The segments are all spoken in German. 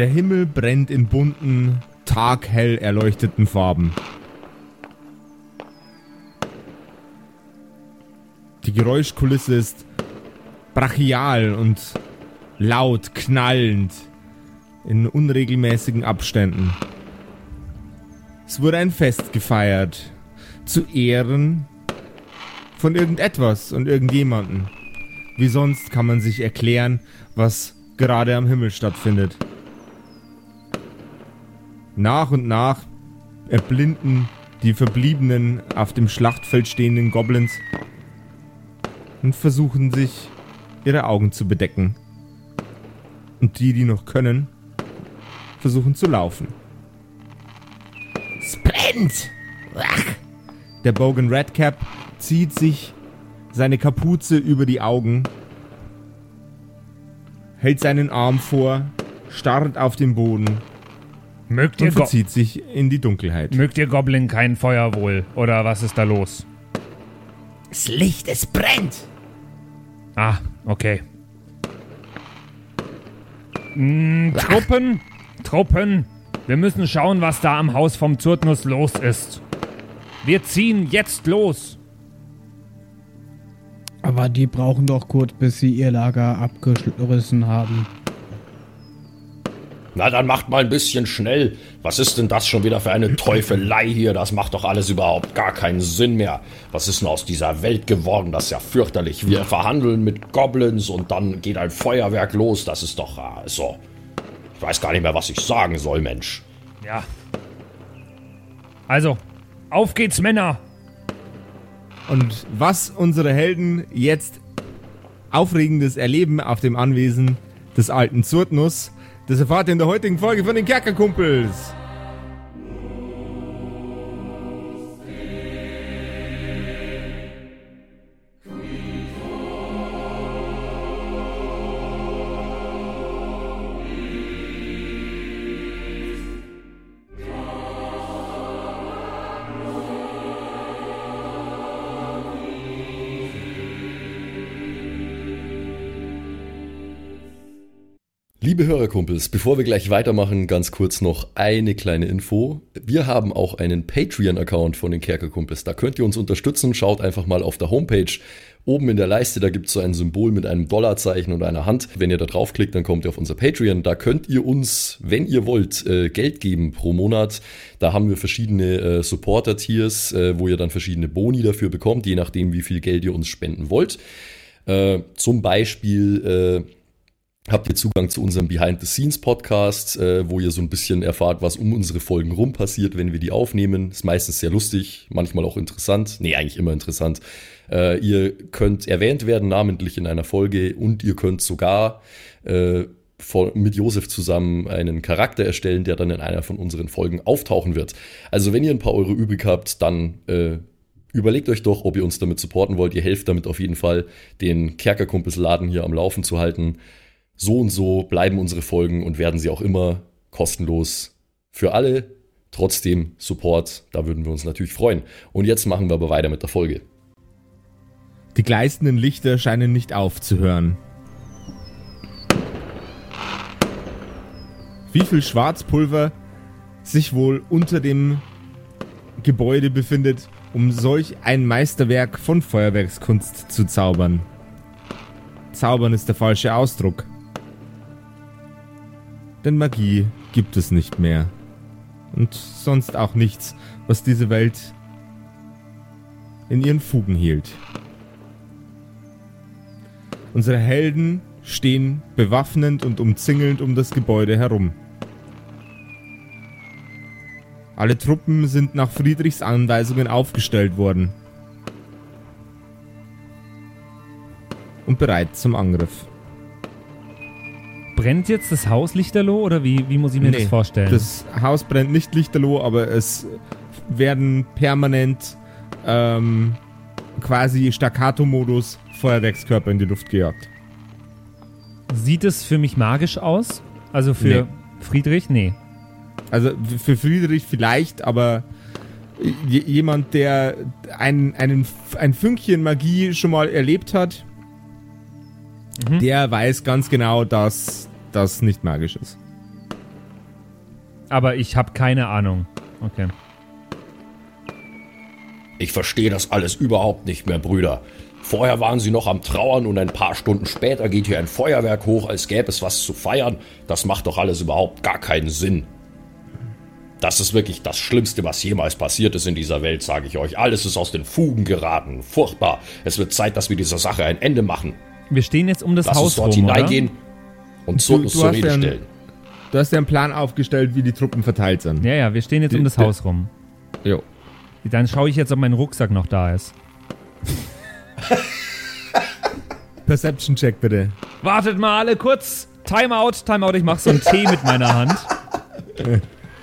Der Himmel brennt in bunten, taghell erleuchteten Farben. Die Geräuschkulisse ist brachial und laut, knallend, in unregelmäßigen Abständen. Es wurde ein Fest gefeiert, zu Ehren von irgendetwas und irgendjemanden. Wie sonst kann man sich erklären, was gerade am Himmel stattfindet. Nach und nach erblinden die verbliebenen auf dem Schlachtfeld stehenden Goblins und versuchen sich ihre Augen zu bedecken. Und die, die noch können, versuchen zu laufen. Ach. Der Bogan Redcap zieht sich seine Kapuze über die Augen, hält seinen Arm vor, starrt auf den Boden Mögt und ihr, Go verzieht sich in die Dunkelheit. mögt ihr Goblin kein Feuer wohl? Oder was ist da los? Das Licht, es brennt. Ah, okay. Mm, Truppen, Truppen. Wir müssen schauen, was da am Haus vom Zurtnus los ist. Wir ziehen jetzt los. Aber die brauchen doch kurz, bis sie ihr Lager abgerissen haben. Na, dann macht mal ein bisschen schnell. Was ist denn das schon wieder für eine Teufelei hier? Das macht doch alles überhaupt gar keinen Sinn mehr. Was ist denn aus dieser Welt geworden? Das ist ja fürchterlich. Wir verhandeln mit Goblins und dann geht ein Feuerwerk los. Das ist doch äh, so. Ich weiß gar nicht mehr, was ich sagen soll, Mensch. Ja. Also, auf geht's, Männer. Und was unsere Helden jetzt Aufregendes erleben auf dem Anwesen des alten Zurtnus, das erfahrt ihr in der heutigen Folge von den Kerkerkumpels. Liebe Hörerkumpels, bevor wir gleich weitermachen, ganz kurz noch eine kleine Info. Wir haben auch einen Patreon-Account von den Kerkerkumpels. Da könnt ihr uns unterstützen. Schaut einfach mal auf der Homepage. Oben in der Leiste, da gibt es so ein Symbol mit einem Dollarzeichen und einer Hand. Wenn ihr da draufklickt, dann kommt ihr auf unser Patreon. Da könnt ihr uns, wenn ihr wollt, äh, Geld geben pro Monat. Da haben wir verschiedene äh, Supporter-Tiers, äh, wo ihr dann verschiedene Boni dafür bekommt, je nachdem, wie viel Geld ihr uns spenden wollt. Zum Beispiel habt ihr Zugang zu unserem Behind-the-Scenes-Podcast, äh, wo ihr so ein bisschen erfahrt, was um unsere Folgen rum passiert, wenn wir die aufnehmen. Ist meistens sehr lustig, manchmal auch interessant. Nee, eigentlich immer interessant. Äh, ihr könnt erwähnt werden, namentlich in einer Folge, und ihr könnt sogar äh, vor, mit Josef zusammen einen Charakter erstellen, der dann in einer von unseren Folgen auftauchen wird. Also wenn ihr ein paar Euro übrig habt, dann äh, überlegt euch doch, ob ihr uns damit supporten wollt. Ihr helft damit auf jeden Fall, den Kerkerkumpels-Laden hier am Laufen zu halten so und so bleiben unsere Folgen und werden sie auch immer kostenlos für alle. Trotzdem Support, da würden wir uns natürlich freuen. Und jetzt machen wir aber weiter mit der Folge. Die gleißenden Lichter scheinen nicht aufzuhören. Wie viel Schwarzpulver sich wohl unter dem Gebäude befindet, um solch ein Meisterwerk von Feuerwerkskunst zu zaubern. Zaubern ist der falsche Ausdruck. Denn Magie gibt es nicht mehr. Und sonst auch nichts, was diese Welt in ihren Fugen hielt. Unsere Helden stehen bewaffnend und umzingelnd um das Gebäude herum. Alle Truppen sind nach Friedrichs Anweisungen aufgestellt worden. Und bereit zum Angriff. Brennt jetzt das Haus lichterloh oder wie, wie muss ich mir Nee, das vorstellen? Das Haus brennt nicht lichterloh, aber es werden permanent ähm, quasi Staccato-Modus Feuerwerkskörper in die Luft gejagt. Sieht es für mich magisch aus? Also für Nee. Friedrich? Nee. Also für Friedrich vielleicht, aber jemand, der ein, einen, ein Fünkchen Magie schon mal erlebt hat, Mhm. der weiß ganz genau, dass das nicht magisch ist. aber ich habe keine Ahnung. Okay. Ich verstehe das alles überhaupt nicht mehr, Brüder. Vorher waren sie noch am Trauern und ein paar Stunden später geht hier ein Feuerwerk hoch, als gäbe es was zu feiern. Das macht doch alles überhaupt gar keinen Sinn. Das ist wirklich das Schlimmste, was jemals passiert ist in dieser Welt, sage ich euch. Alles ist aus den Fugen geraten. Furchtbar. Es wird Zeit, dass wir dieser Sache ein Ende machen. Wir stehen jetzt um das Lass Haus uns dort rum, hineingehen und Du- Zurtus du hast Rede ja einen- stellen. Du hast ja einen Plan aufgestellt, wie die Truppen verteilt sind. Ja, ja, wir stehen jetzt um Die- das die- Haus rum. Jo. Dann schaue ich jetzt, ob mein Rucksack noch da ist. Perception-Check bitte. Wartet mal alle kurz. Timeout, Timeout. Ich mache so einen Tee mit meiner Hand.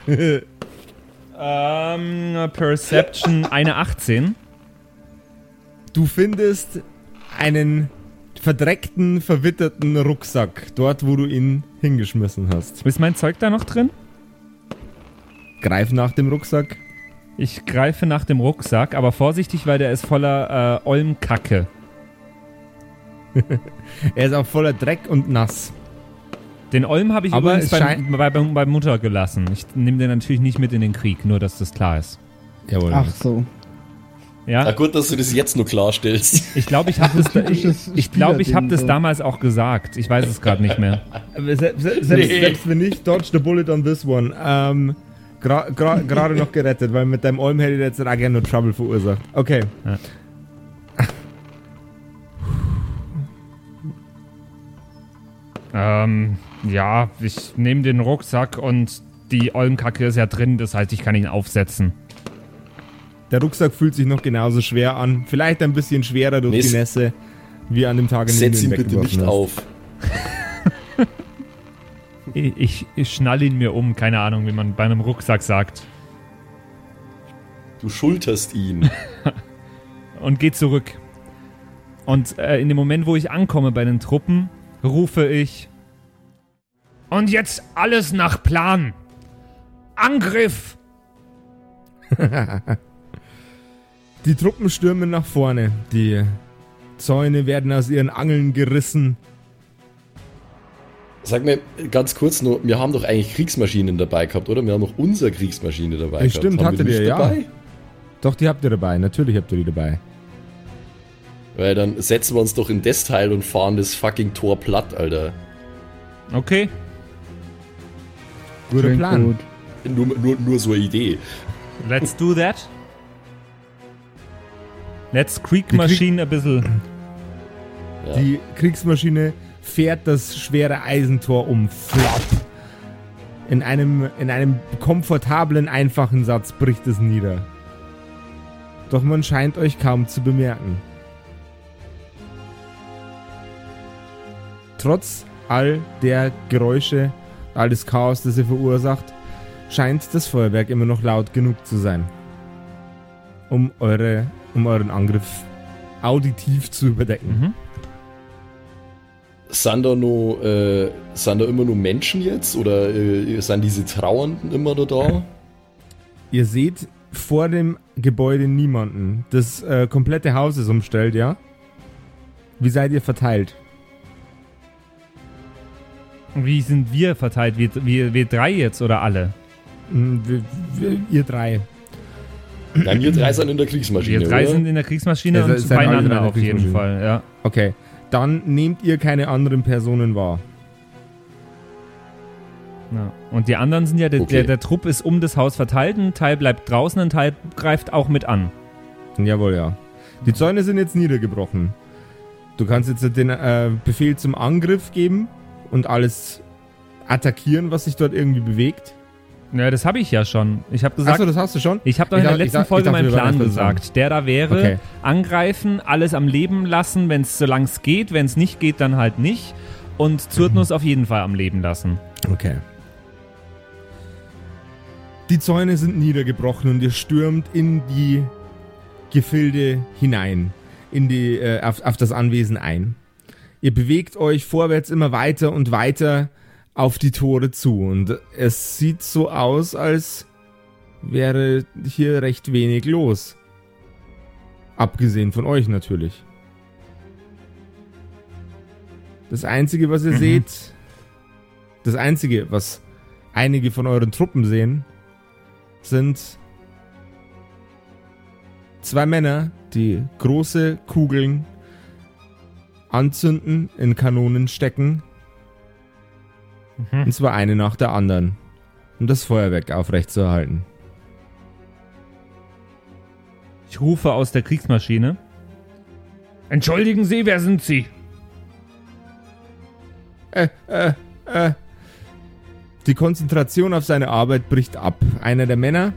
ähm, Perception eine 18. Du findest einen verdreckten, verwitterten Rucksack, dort wo du ihn hingeschmissen hast. Ist mein Zeug da noch drin? Greif nach dem Rucksack. Ich greife nach dem Rucksack, aber vorsichtig, weil der ist voller äh, Olmkacke. Er ist auch voller Dreck und nass. Den Olm habe ich Aber übrigens bei, bei, bei, bei Mutter gelassen. Ich nehme den natürlich nicht mit in den Krieg, nur dass das klar ist. Jawohl. Ach so. Ja, Na gut, dass du das jetzt nur klarstellst. ich glaube, ich habe das, da, ich, ich glaub, ich hab das so. damals auch gesagt. Ich weiß es gerade nicht mehr. Aber se se selbst, Nee. selbst wenn nicht, dodge the bullet on this one. Ähm, gra- gra- Gerade noch gerettet, weil mit deinem Olm hätte ich jetzt auch gerne nur Trouble verursacht. Okay. Ja. Ähm, ja, ich nehme den Rucksack und die Olmkacke ist ja drin, das heißt, ich kann ihn aufsetzen. Der Rucksack fühlt sich noch genauso schwer an. Vielleicht ein bisschen schwerer durch Mist. die Nässe, wie an dem Tag, an dem Setz du ihn bitte nicht hast. auf. Ich, ich, ich schnall ihn mir um, keine Ahnung, wie man bei einem Rucksack sagt. Du schulterst ihn. Und geh zurück. Und äh, in dem Moment, wo ich ankomme bei den Truppen, rufe ich. Und jetzt alles nach Plan. Angriff! Die Truppen stürmen nach vorne. Die Zäune werden aus ihren Angeln gerissen. Sag mir ganz kurz nur, wir haben doch eigentlich Kriegsmaschinen dabei gehabt, oder? Wir haben noch unsere Kriegsmaschine dabei Ja, gehabt. stimmt, haben wir hattet die ihr, ja. dabei? Doch, die habt ihr dabei. Natürlich habt ihr die dabei. Weil dann setzen wir uns doch in das Teil und fahren das fucking Tor platt, Alter. Okay. Guter Plan. gut. Nur, nur, nur so eine Idee. Let's do that. Let's Creek Machine ein bisschen. Ja. Die Kriegsmaschine fährt das schwere Eisentor um. Flop. In einem, in einem komfortablen, einfachen Satz bricht es nieder. Doch man scheint euch kaum zu bemerken. Trotz all der Geräusche, all des Chaos, das ihr verursacht, scheint das Feuerwerk immer noch laut genug zu sein, um, eure, um euren Angriff auditiv zu überdecken. Mhm. Sind da, nur, äh, sind da immer nur Menschen jetzt? Oder äh, sind diese Trauernden immer da da? Ihr seht vor dem Gebäude niemanden. Das äh, komplette Haus ist umstellt, ja? Wie seid ihr verteilt? Wie sind wir verteilt? Wir, wir, wir drei jetzt oder alle? Hm, wir, wir, ihr drei. Nein, wir drei sind in der Kriegsmaschine, Wir drei oder? sind in der Kriegsmaschine Ja, und beieinander der auf jeden. Fall, ja. Okay. Dann nehmt ihr keine anderen Personen wahr. ja. Und die anderen sind ja, der, Okay. der, der Trupp ist um das Haus verteilt, ein Teil bleibt draußen, ein Teil greift auch mit an. Jawohl, ja. Die Zäune sind jetzt niedergebrochen. Du kannst jetzt den äh, Befehl zum Angriff geben und alles attackieren, was sich dort irgendwie bewegt. Ja, das habe ich ja schon. Ich habe gesagt, Achso, das hast du schon? ich habe doch Ich in der letzten Folge dachte, meinen Plan gesagt. Der da wäre, Okay. angreifen, alles am Leben lassen, wenn es solange es geht, wenn es nicht geht, dann halt nicht. Und Zyrtnus auf jeden Fall am Leben lassen. Okay. Die Zäune sind niedergebrochen und ihr stürmt in die Gefilde hinein, in die, äh, auf, auf das Anwesen ein. Ihr bewegt euch vorwärts immer weiter und weiter auf die Tore zu und es sieht so aus, als wäre hier recht wenig los. Abgesehen von euch natürlich. Das Einzige, was ihr seht, das Einzige, was einige von euren Truppen sehen, sind zwei Männer, die große Kugeln anzünden, in Kanonen stecken. Und zwar eine nach der anderen, um das Feuerwerk aufrechtzuerhalten. Ich rufe aus der Kriegsmaschine. Entschuldigen Sie, wer sind Sie? Äh, äh, äh. Die Konzentration auf seine Arbeit bricht ab. Einer der Männer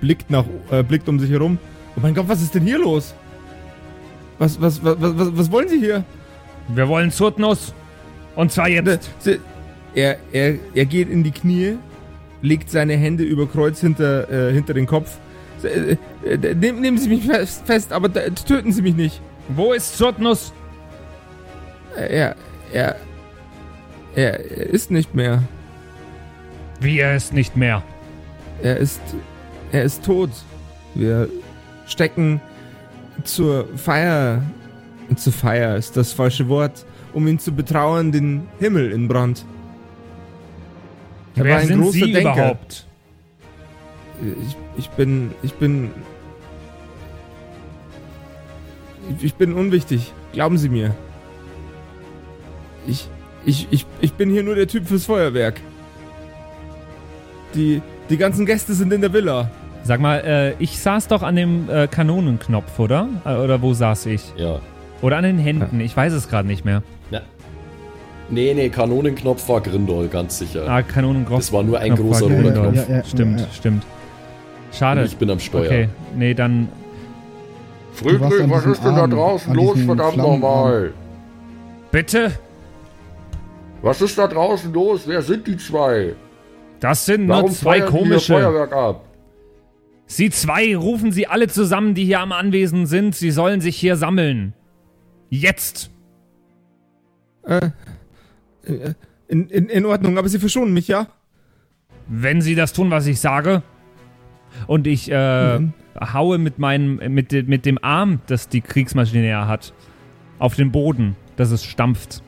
blickt nach, äh, blickt um sich herum. Oh mein Gott, was ist denn hier los? Was, was, was, was, was wollen Sie hier? Wir wollen Zurtnus. Und zwar Ne, jetzt. Sie- Er, er, er geht in die Knie, legt seine Hände über Kreuz hinter, äh, hinter den Kopf. Äh, äh, nehmen, nehmen Sie mich fest, fest aber töten Sie mich nicht. Wo ist Zurtnus? Er, er, er, er ist nicht mehr. Wie er ist nicht mehr. Er ist, er ist tot. Wir stecken zur Feier, zur Feier ist das falsche Wort, um ihn zu betrauern, den Himmel in Brand. Er wer war ein sind großer Sie Denker. überhaupt? Ich, ich bin, ich bin, ich, bin unwichtig. Glauben Sie mir. Ich, ich, ich, ich bin hier nur der Typ fürs Feuerwerk. Die, die ganzen Gäste sind in der Villa. Sag mal, äh, ich saß doch an dem äh, Kanonenknopf, oder? Äh, Oder wo saß ich? Ja. Oder an den Händen. Ich weiß es gerade nicht mehr. Nee, nee, Kanonenknopf war Grindol, ganz sicher. Ah, Kanonenknopf. Das war nur ein Knopf großer roter. Knopf. Ja, ja, stimmt, stimmt. Schade. Und ich bin am Steuer. Okay, nee, dann Friedrich, was ist denn da draußen los, verdammt nochmal? bitte. Was ist da draußen los? Wer sind die zwei? Das sind Warum nur zwei feuern die ihr komische. Feuerwerk ab? Sie zwei rufen sie alle zusammen, die hier am Anwesen sind. Sie sollen sich hier sammeln. Jetzt. In, in, in Ordnung, aber Sie verschonen mich, ja? Wenn sie das tun, was ich sage. Und ich äh, Mhm. haue mit meinem, mit, de, mit dem Arm, das die Kriegsmaschine ja hat, auf den Boden, dass es stampft.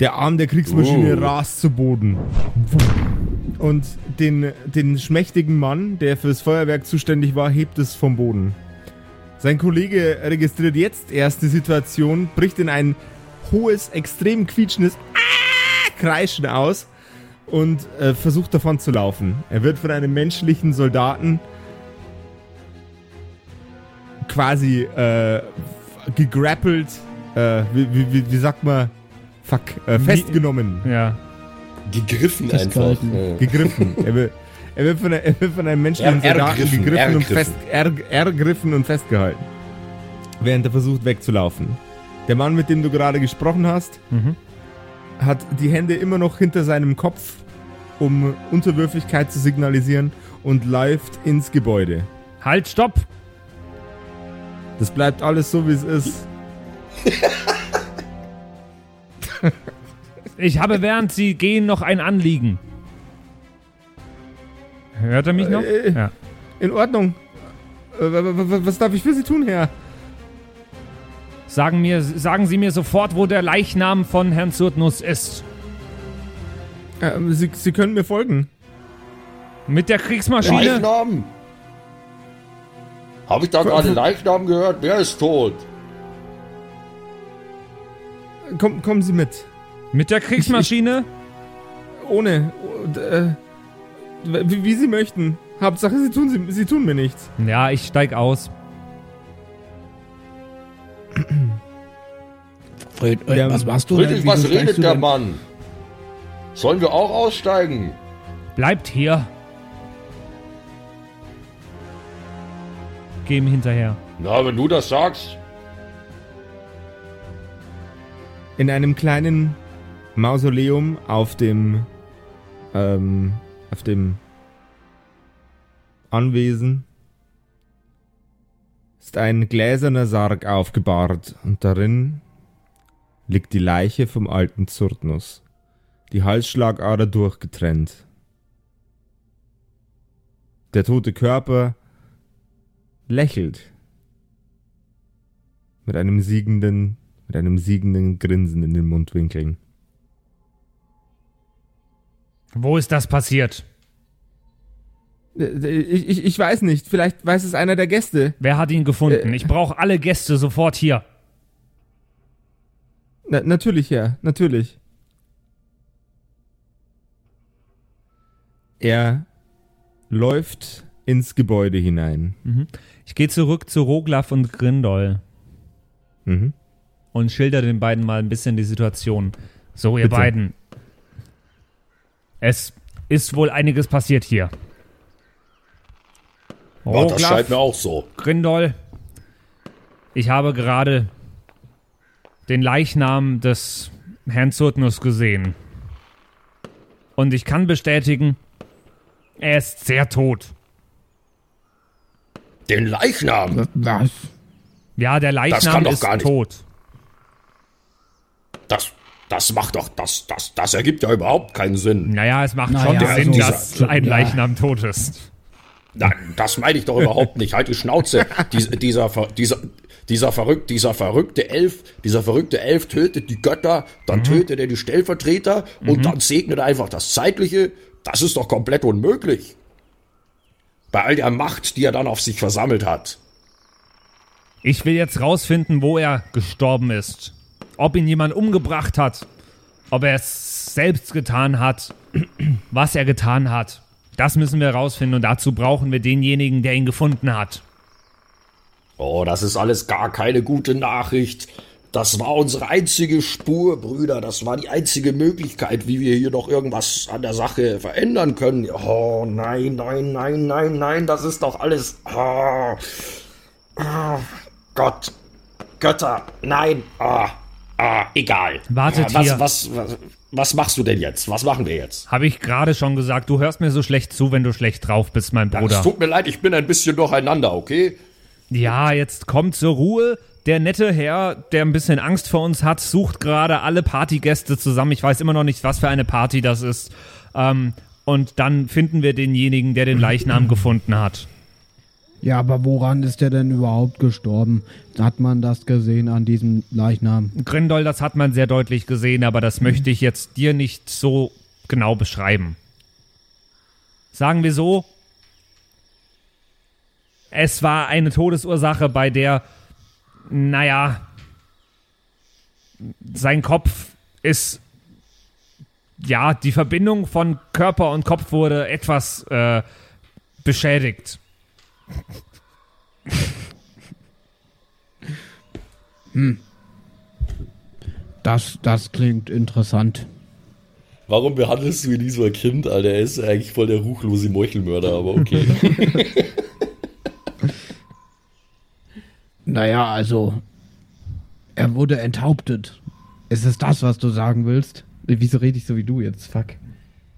Der Arm der Kriegsmaschine Oh. rast zu Boden. Und den, den schmächtigen Mann, der fürs Feuerwerk zuständig war, hebt es vom Boden. Sein Kollege registriert jetzt erst die Situation, bricht in ein hohes, extrem quietschendes Ah! Kreischen aus und äh, versucht davon zu laufen. Er wird von einem menschlichen Soldaten quasi äh, gegrappelt, äh, wie, wie, wie, sagt man, fuck, äh, festgenommen. Ja. Gegriffen einfach. Ja. gegriffen. Er wird, er wird, von, er wird von einem menschlichen Er- Soldaten ergriffen, gegriffen und ergriffen. fest, er, ergriffen und festgehalten. Während er versucht wegzulaufen. Der Mann, mit dem du gerade gesprochen hast, Mhm. hat die Hände immer noch hinter seinem Kopf, um Unterwürfigkeit zu signalisieren und läuft ins Gebäude. Halt, stopp! Das bleibt alles so, wie es ist. Ich habe während Sie gehen noch ein Anliegen. Hört er mich noch? Äh, Ja. In Ordnung. Äh, wa- wa- wa- Was darf ich für Sie tun, Herr? Sagen, mir, sagen Sie mir sofort, wo der Leichnam von Herrn Zurtnus ist. Ähm, Sie, Sie können mir folgen. Mit der Kriegsmaschine? Leichnam! Habe ich da gerade Leichnam gehört? Wer ist tot? Komm, kommen Sie mit. Mit der Kriegsmaschine? Ohne. Und, äh, wie, wie Sie möchten. Hauptsache, Sie tun, Sie, Sie tun mir nichts. Ja, ich steig aus. Fred, äh, was machst du Friedrich, denn? was redet du der denn? Mann? Sollen wir auch aussteigen? Bleibt hier. Geh ihm hinterher. Na, wenn du das sagst. In einem kleinen Mausoleum auf dem. Ähm, auf dem Anwesen ist ein gläserner Sarg aufgebahrt und darin liegt die Leiche vom alten Zurtnus, die Halsschlagader durchgetrennt. Der tote Körper lächelt mit einem siegenden, mit einem siegenden Grinsen in den Mundwinkeln. Wo ist das passiert? Äh, Ich, ich, ich weiß nicht, vielleicht weiß es einer der Gäste. Wer hat ihn gefunden? Ich brauche alle Gäste sofort hier. Na, natürlich, ja, natürlich. Er läuft ins Gebäude hinein. Ich gehe zurück zu Roglaf und Grindol Mhm. und schilder den beiden mal ein bisschen die Situation. So, ihr Bitte. beiden. Es ist wohl einiges passiert hier. Ja, das scheint mir auch so. Grindol, ich habe gerade den Leichnam des Herrn Zurtnus gesehen. Und ich kann bestätigen, er ist sehr tot. Den Leichnam. Was? Ja, der Leichnam ist tot. Das, das macht doch, das, das, das ergibt ja überhaupt keinen Sinn. Naja, es macht Naja, schon Sinn, also- dass ein Ja. Leichnam tot ist. Nein, das meine ich doch überhaupt nicht. Halt die Schnauze. Dies, dieser, dieser, dieser, verrückt, dieser verrückte Elf, dieser verrückte Elf tötet die Götter, dann tötet er die Stellvertreter und dann segnet er einfach das Zeitliche. Das ist doch komplett unmöglich. Bei all der Macht, die er dann auf sich versammelt hat. Ich will jetzt rausfinden, wo er gestorben ist. Ob ihn jemand umgebracht hat. Ob er es selbst getan hat. Was er getan hat. Das müssen wir rausfinden und dazu brauchen wir denjenigen, der ihn gefunden hat. Oh, das ist alles gar keine gute Nachricht. Das war unsere einzige Spur, Brüder. Das war die einzige Möglichkeit, wie wir hier noch irgendwas an der Sache verändern können. Oh, nein, nein, nein, nein, nein, das ist doch alles. Oh, oh, Gott, Götter, nein, ah, ah, egal. Wartet was, hier. Was, was, was machst du denn jetzt? Was machen wir jetzt? Habe ich gerade schon gesagt, du hörst mir so schlecht zu, wenn du schlecht drauf bist, mein Es Bruder. tut mir leid, ich bin ein bisschen durcheinander, okay? Ja, jetzt kommt zur Ruhe. Der nette Herr, der ein bisschen Angst vor uns hat, sucht gerade alle Partygäste zusammen. Ich weiß immer noch nicht, was für eine Party das ist. Ähm, und dann finden wir denjenigen, der den Leichnam gefunden hat. Ja, aber woran ist der denn überhaupt gestorben? Hat man das gesehen an diesem Leichnam? Grindol, das hat man sehr deutlich gesehen, aber das möchte ich jetzt dir nicht so genau beschreiben. Sagen wir so, es war eine Todesursache, bei der, naja, sein Kopf ist, ja, die Verbindung von Körper und Kopf wurde etwas äh, beschädigt. Das, das klingt interessant. Warum behandelst du ihn wie so ein Kind, Alter? Er ist eigentlich voll der ruchlose Meuchelmörder, aber okay. Naja, also, er wurde enthauptet. Ist es das, was du sagen willst? Wieso rede ich so wie du jetzt? Fuck.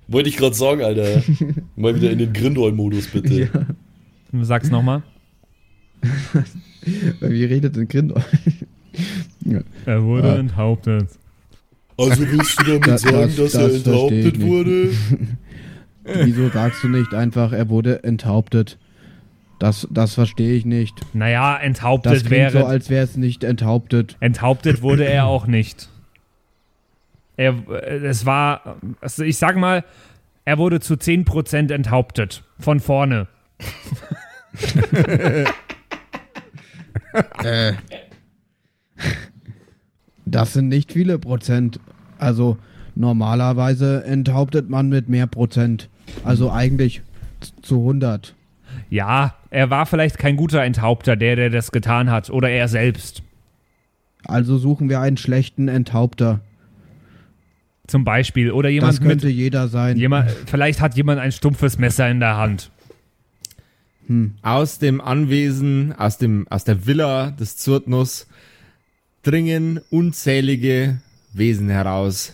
Wollte ich gerade sagen, Alter. Mal wieder in den Grindol-Modus, bitte. Sag's nochmal. Wie redet denn Grindel? Er wurde Ah. enthauptet. Also willst du damit Das- sagen, das- dass er das ich enthauptet wurde? Wieso sagst du nicht einfach, er wurde enthauptet? Das, das verstehe ich nicht. Naja, Das enthauptet klingt wäre. so, als wäre es nicht enthauptet. Enthauptet wurde er auch nicht. Er, es war, also ich sag mal, er wurde zu 10% enthauptet. Von vorne. Äh. Das sind nicht viele Prozent. Also normalerweise enthauptet man mit mehr Prozent. Also eigentlich zu 100. Ja, er war vielleicht kein guter Enthaupter, der, der das getan hat. Oder er selbst. Also suchen wir einen schlechten Enthaupter. Zum Beispiel. Oder jemand Das könnte mit. jeder sein. Jemand, vielleicht hat jemand ein stumpfes Messer in der Hand. Aus dem Anwesen, aus, dem, aus der Villa des Zurtnus dringen unzählige Wesen heraus.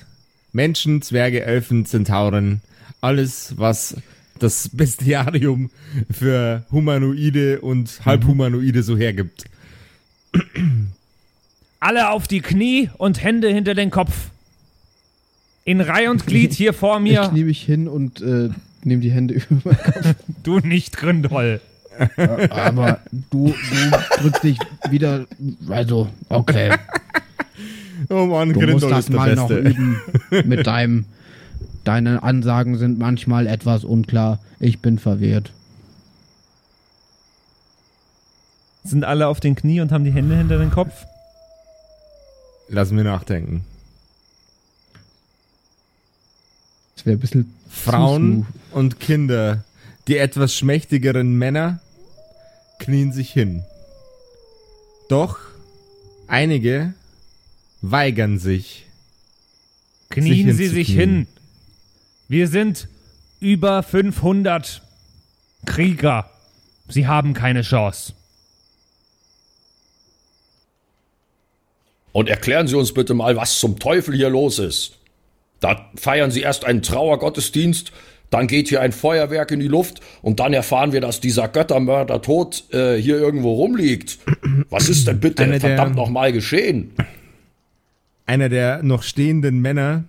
Menschen, Zwerge, Elfen, Zentauren, alles, was das Bestiarium für Humanoide und Halbhumanoide so hergibt. Alle auf die Knie und Hände hinter den Kopf. In Reih und Glied hier vor Ich mir. knie mich hin und äh, nehme die Hände über. Du nicht, Grindol. Aber du, du drückst dich wieder. Also, okay. Oh Mann, Du musst Grindol das mal noch Beste. üben mit deinem Deine Ansagen sind manchmal etwas unklar. Ich bin verwirrt. Sind alle auf den Knie und haben die Hände hinter den Kopf? Lass mir nachdenken. Das wäre ein bisschen. Frauen und Kinder, die etwas schmächtigeren Männer, knien sich hin. Doch einige weigern sich. Knien Sich Sie sich hin. Wir sind über 500 Krieger. Sie haben keine Chance. Und erklären Sie uns bitte mal, was zum Teufel hier los ist. Da feiern Sie erst einen Trauergottesdienst, dann geht hier ein Feuerwerk in die Luft und dann erfahren wir, dass dieser Göttermörder tot äh, hier irgendwo rumliegt. Was ist denn bitte Einer verdammt nochmal geschehen? Einer der noch stehenden Männer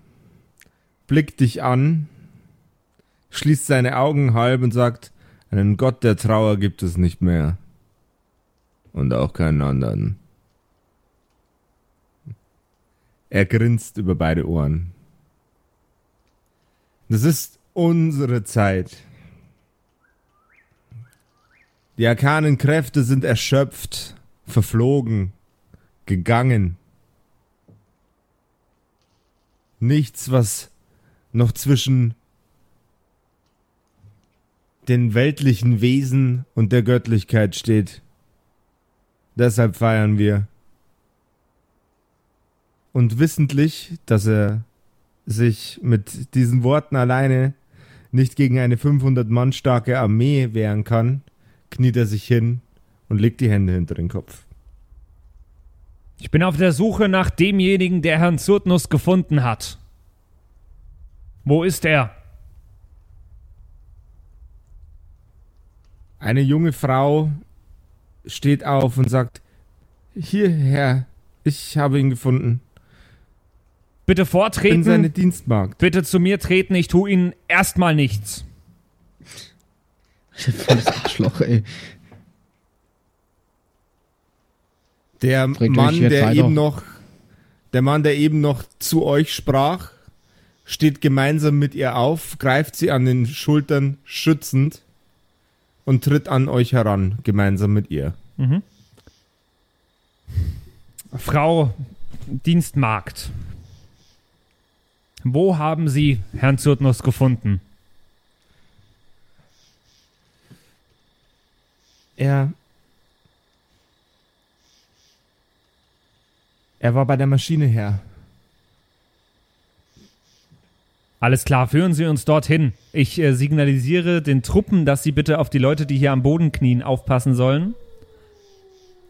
blickt dich an, schließt seine Augen halb und sagt, einen Gott der Trauer gibt es nicht mehr. Und auch keinen anderen. Er grinst über beide Ohren. Das ist unsere Zeit. Die arkanen Kräfte sind erschöpft, verflogen, gegangen. Nichts, was noch zwischen den weltlichen Wesen und der Göttlichkeit steht. Deshalb feiern wir. Und wissentlich, dass er sich mit diesen Worten alleine nicht gegen eine 500 Mann starke Armee wehren kann, kniet er sich hin und legt die Hände hinter den Kopf. Ich bin auf der Suche nach demjenigen, der Herrn Zurtnus gefunden hat. Wo ist er? Eine junge Frau steht auf und sagt, hierher, ich habe ihn gefunden. Bitte vortreten. seine Dienstmagd. Bitte zu mir treten. Ich tue Ihnen erstmal nichts. Volles Arschloch, ey. Der Bringt Mann, der weiter. eben noch, der Mann, der eben noch zu euch sprach, steht gemeinsam mit ihr auf, greift sie an den Schultern schützend und tritt an euch heran, gemeinsam mit ihr. Frau Dienstmagd. Wo haben Sie Herrn Zurtnus gefunden? Er. Er war bei der Maschine her. Alles klar, führen Sie uns dorthin. Ich äh, signalisiere den Truppen, dass sie bitte auf die Leute, die hier am Boden knien, aufpassen sollen.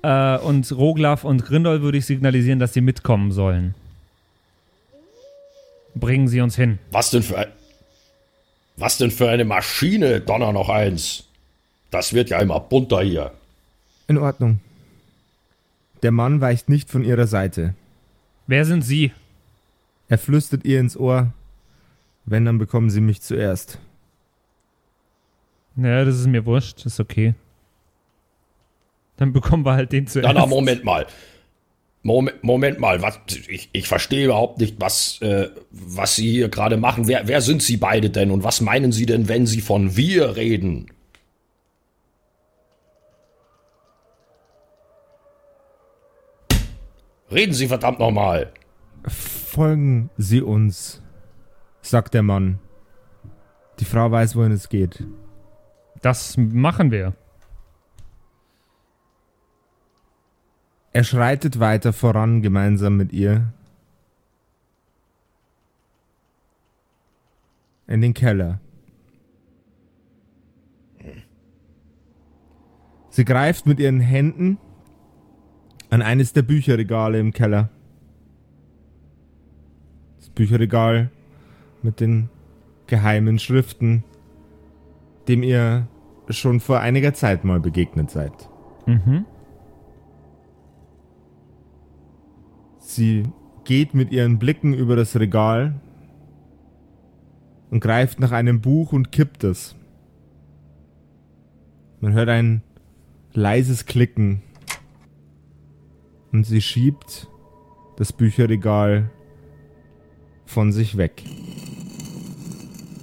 Äh, und Roglaf und Grindol würde ich signalisieren, dass sie mitkommen sollen. Bringen Sie uns hin. Was denn für ein. Was denn für eine Maschine, Donner noch eins? Das wird ja immer bunter hier. In Ordnung. Der Mann weicht nicht von ihrer Seite. Wer sind Sie? Er flüstert ihr ins Ohr. Wenn, dann bekommen sie mich zuerst. Ja, das ist mir wurscht, ist okay. Dann bekommen wir halt den zuerst. Na, na, Moment mal. Moment, Moment mal, was, ich, ich verstehe überhaupt nicht, was, äh, was Sie hier gerade machen. Wer, wer sind Sie beide denn und was meinen Sie denn, wenn Sie von wir reden? Reden Sie verdammt nochmal. Folgen Sie uns, sagt der Mann. Die Frau weiß, wohin es geht. Das machen wir. Er schreitet weiter voran gemeinsam mit ihr. In den Keller. Sie greift mit ihren Händen an eines der Bücherregale im Keller. Das Bücherregal mit den geheimen Schriften, dem ihr schon vor einiger Zeit mal begegnet seid. Mhm. Sie geht mit ihren Blicken über das Regal und greift nach einem Buch und kippt es. Man hört ein leises Klicken und sie schiebt das Bücherregal von sich weg.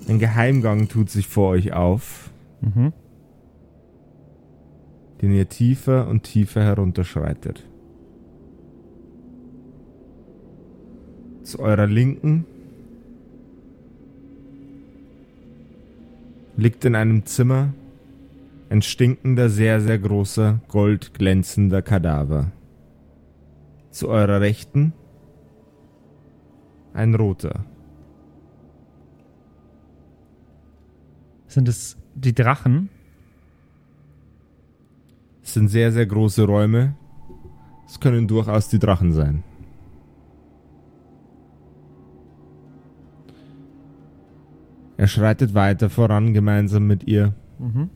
Ein Geheimgang tut sich vor euch auf, Mhm. den ihr tiefer und tiefer herunterschreitet. Zu eurer Linken liegt in einem Zimmer ein stinkender, sehr, sehr großer, goldglänzender Kadaver. Zu eurer Rechten ein roter. Sind es die Drachen? Es sind sehr, sehr große Räume. Es können durchaus die Drachen sein. Er schreitet weiter voran gemeinsam mit ihr. Mhm.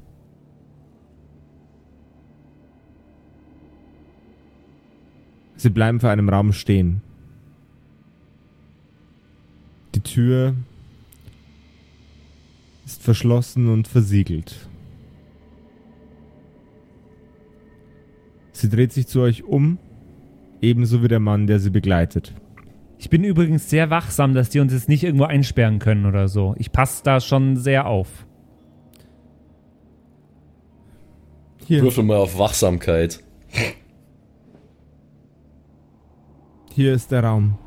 Sie bleiben vor einem Raum stehen. Die Tür ist verschlossen und versiegelt. Sie dreht sich zu euch um, ebenso wie der Mann, der sie begleitet. Ich bin übrigens sehr wachsam, dass die uns jetzt nicht irgendwo einsperren können oder so. Ich passe da schon sehr auf. Hier, Würfel mal auf Wachsamkeit. hier ist der Raum.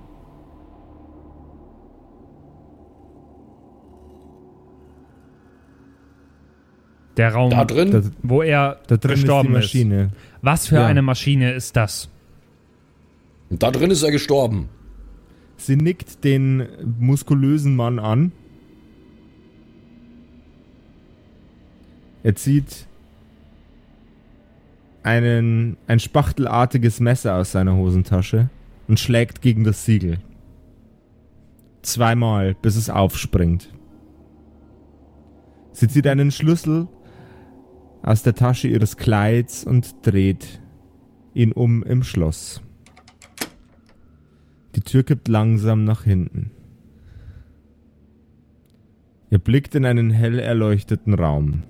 Der Raum, Da drin? Da, wo er da drin ist die gestorben ist. Maschine. Was für Ja. eine Maschine ist das? Da drin ist er gestorben. Sie nickt den muskulösen Mann an. Er zieht einen, ein spachtelartiges Messer aus seiner Hosentasche und schlägt gegen das Siegel. Zweimal, bis es aufspringt. Sie zieht einen Schlüssel aus der Tasche ihres Kleids und dreht ihn um im Schloss. Die Tür kippt langsam nach hinten. Ihr blickt in einen hell erleuchteten Raum.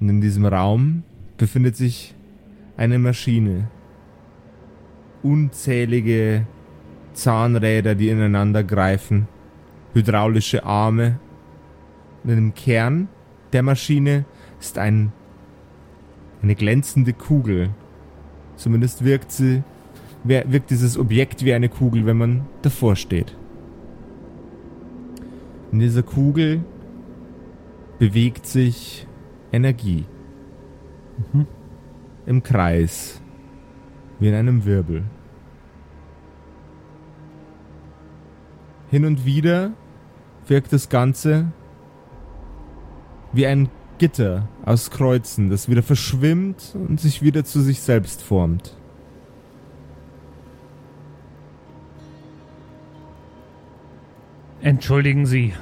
Und in diesem Raum befindet sich eine Maschine. Unzählige Zahnräder, die ineinander greifen. Hydraulische Arme. Und im Kern der Maschine ist ein eine glänzende Kugel. Zumindest wirkt sie, wirkt dieses Objekt wie eine Kugel, wenn man davor steht. In dieser Kugel bewegt sich Energie. Im Kreis. Wie in einem Wirbel. Hin und wieder wirkt das Ganze wie ein Gitter aus Kreuzen, das wieder verschwimmt und sich wieder zu sich selbst formt. Entschuldigen Sie.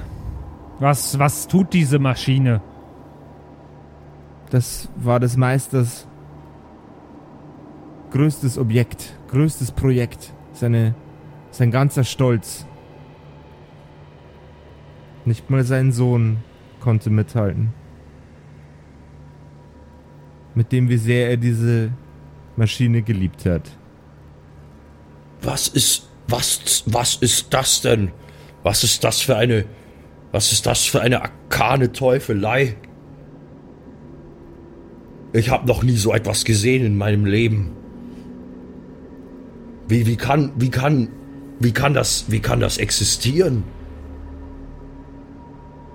Was, was tut diese Maschine? Das war des Meisters größtes Objekt, größtes Projekt, seine, sein ganzer Stolz. Nicht mal sein Sohn konnte mithalten. Mit dem, wie sehr er diese Maschine geliebt hat. Was ist, was, was ist das denn? Was ist das für eine, was ist das für eine arkane Teufelei? Ich habe noch nie so etwas gesehen in meinem Leben. Wie, wie kann, wie kann, wie kann das, wie kann das existieren?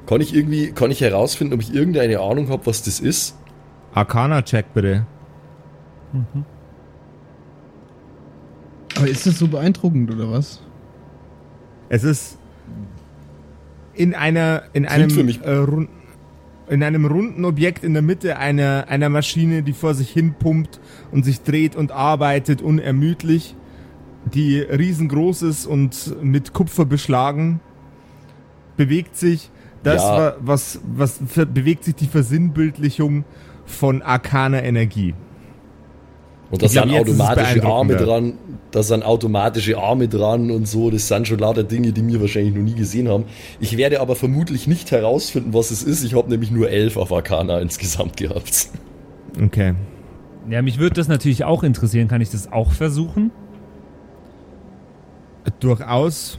Kann ich irgendwie, kann ich herausfinden, ob ich irgendeine Ahnung habe, was das ist? Arcana-Check bitte. Aber ist das so beeindruckend oder was? Es ist in einer in Klingt einem äh, run- in einem runden Objekt in der Mitte einer einer Maschine, die vor sich hin pumpt und sich dreht und arbeitet unermüdlich, die riesengroß ist und mit Kupfer beschlagen, bewegt sich das Ja. wa- was was bewegt sich die Versinnbildlichung von arkaner Energie. Und da sind automatische Arme dran, da sind automatische Arme dran und so. Das sind schon lauter Dinge, die wir wahrscheinlich noch nie gesehen haben. Ich werde aber vermutlich nicht herausfinden, was es ist. Ich habe nämlich nur elf auf Arcana insgesamt gehabt. Okay. Ja, mich würde das natürlich auch interessieren. Kann ich das auch versuchen? Durchaus.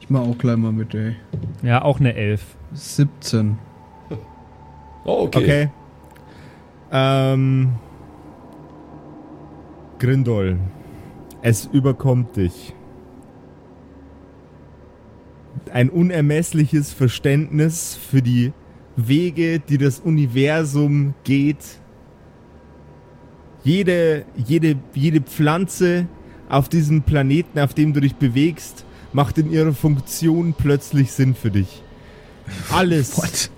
Ich mach auch gleich mal mit, ey. Ja, auch eine Elf. 17. Oh, okay. Okay. Ähm. Grindol. Es überkommt dich. Ein unermessliches Verständnis für die Wege, die das Universum geht. Jede, jede, jede Pflanze auf diesem Planeten, auf dem du dich bewegst, macht in ihrer Funktion plötzlich Sinn für dich. Alles What?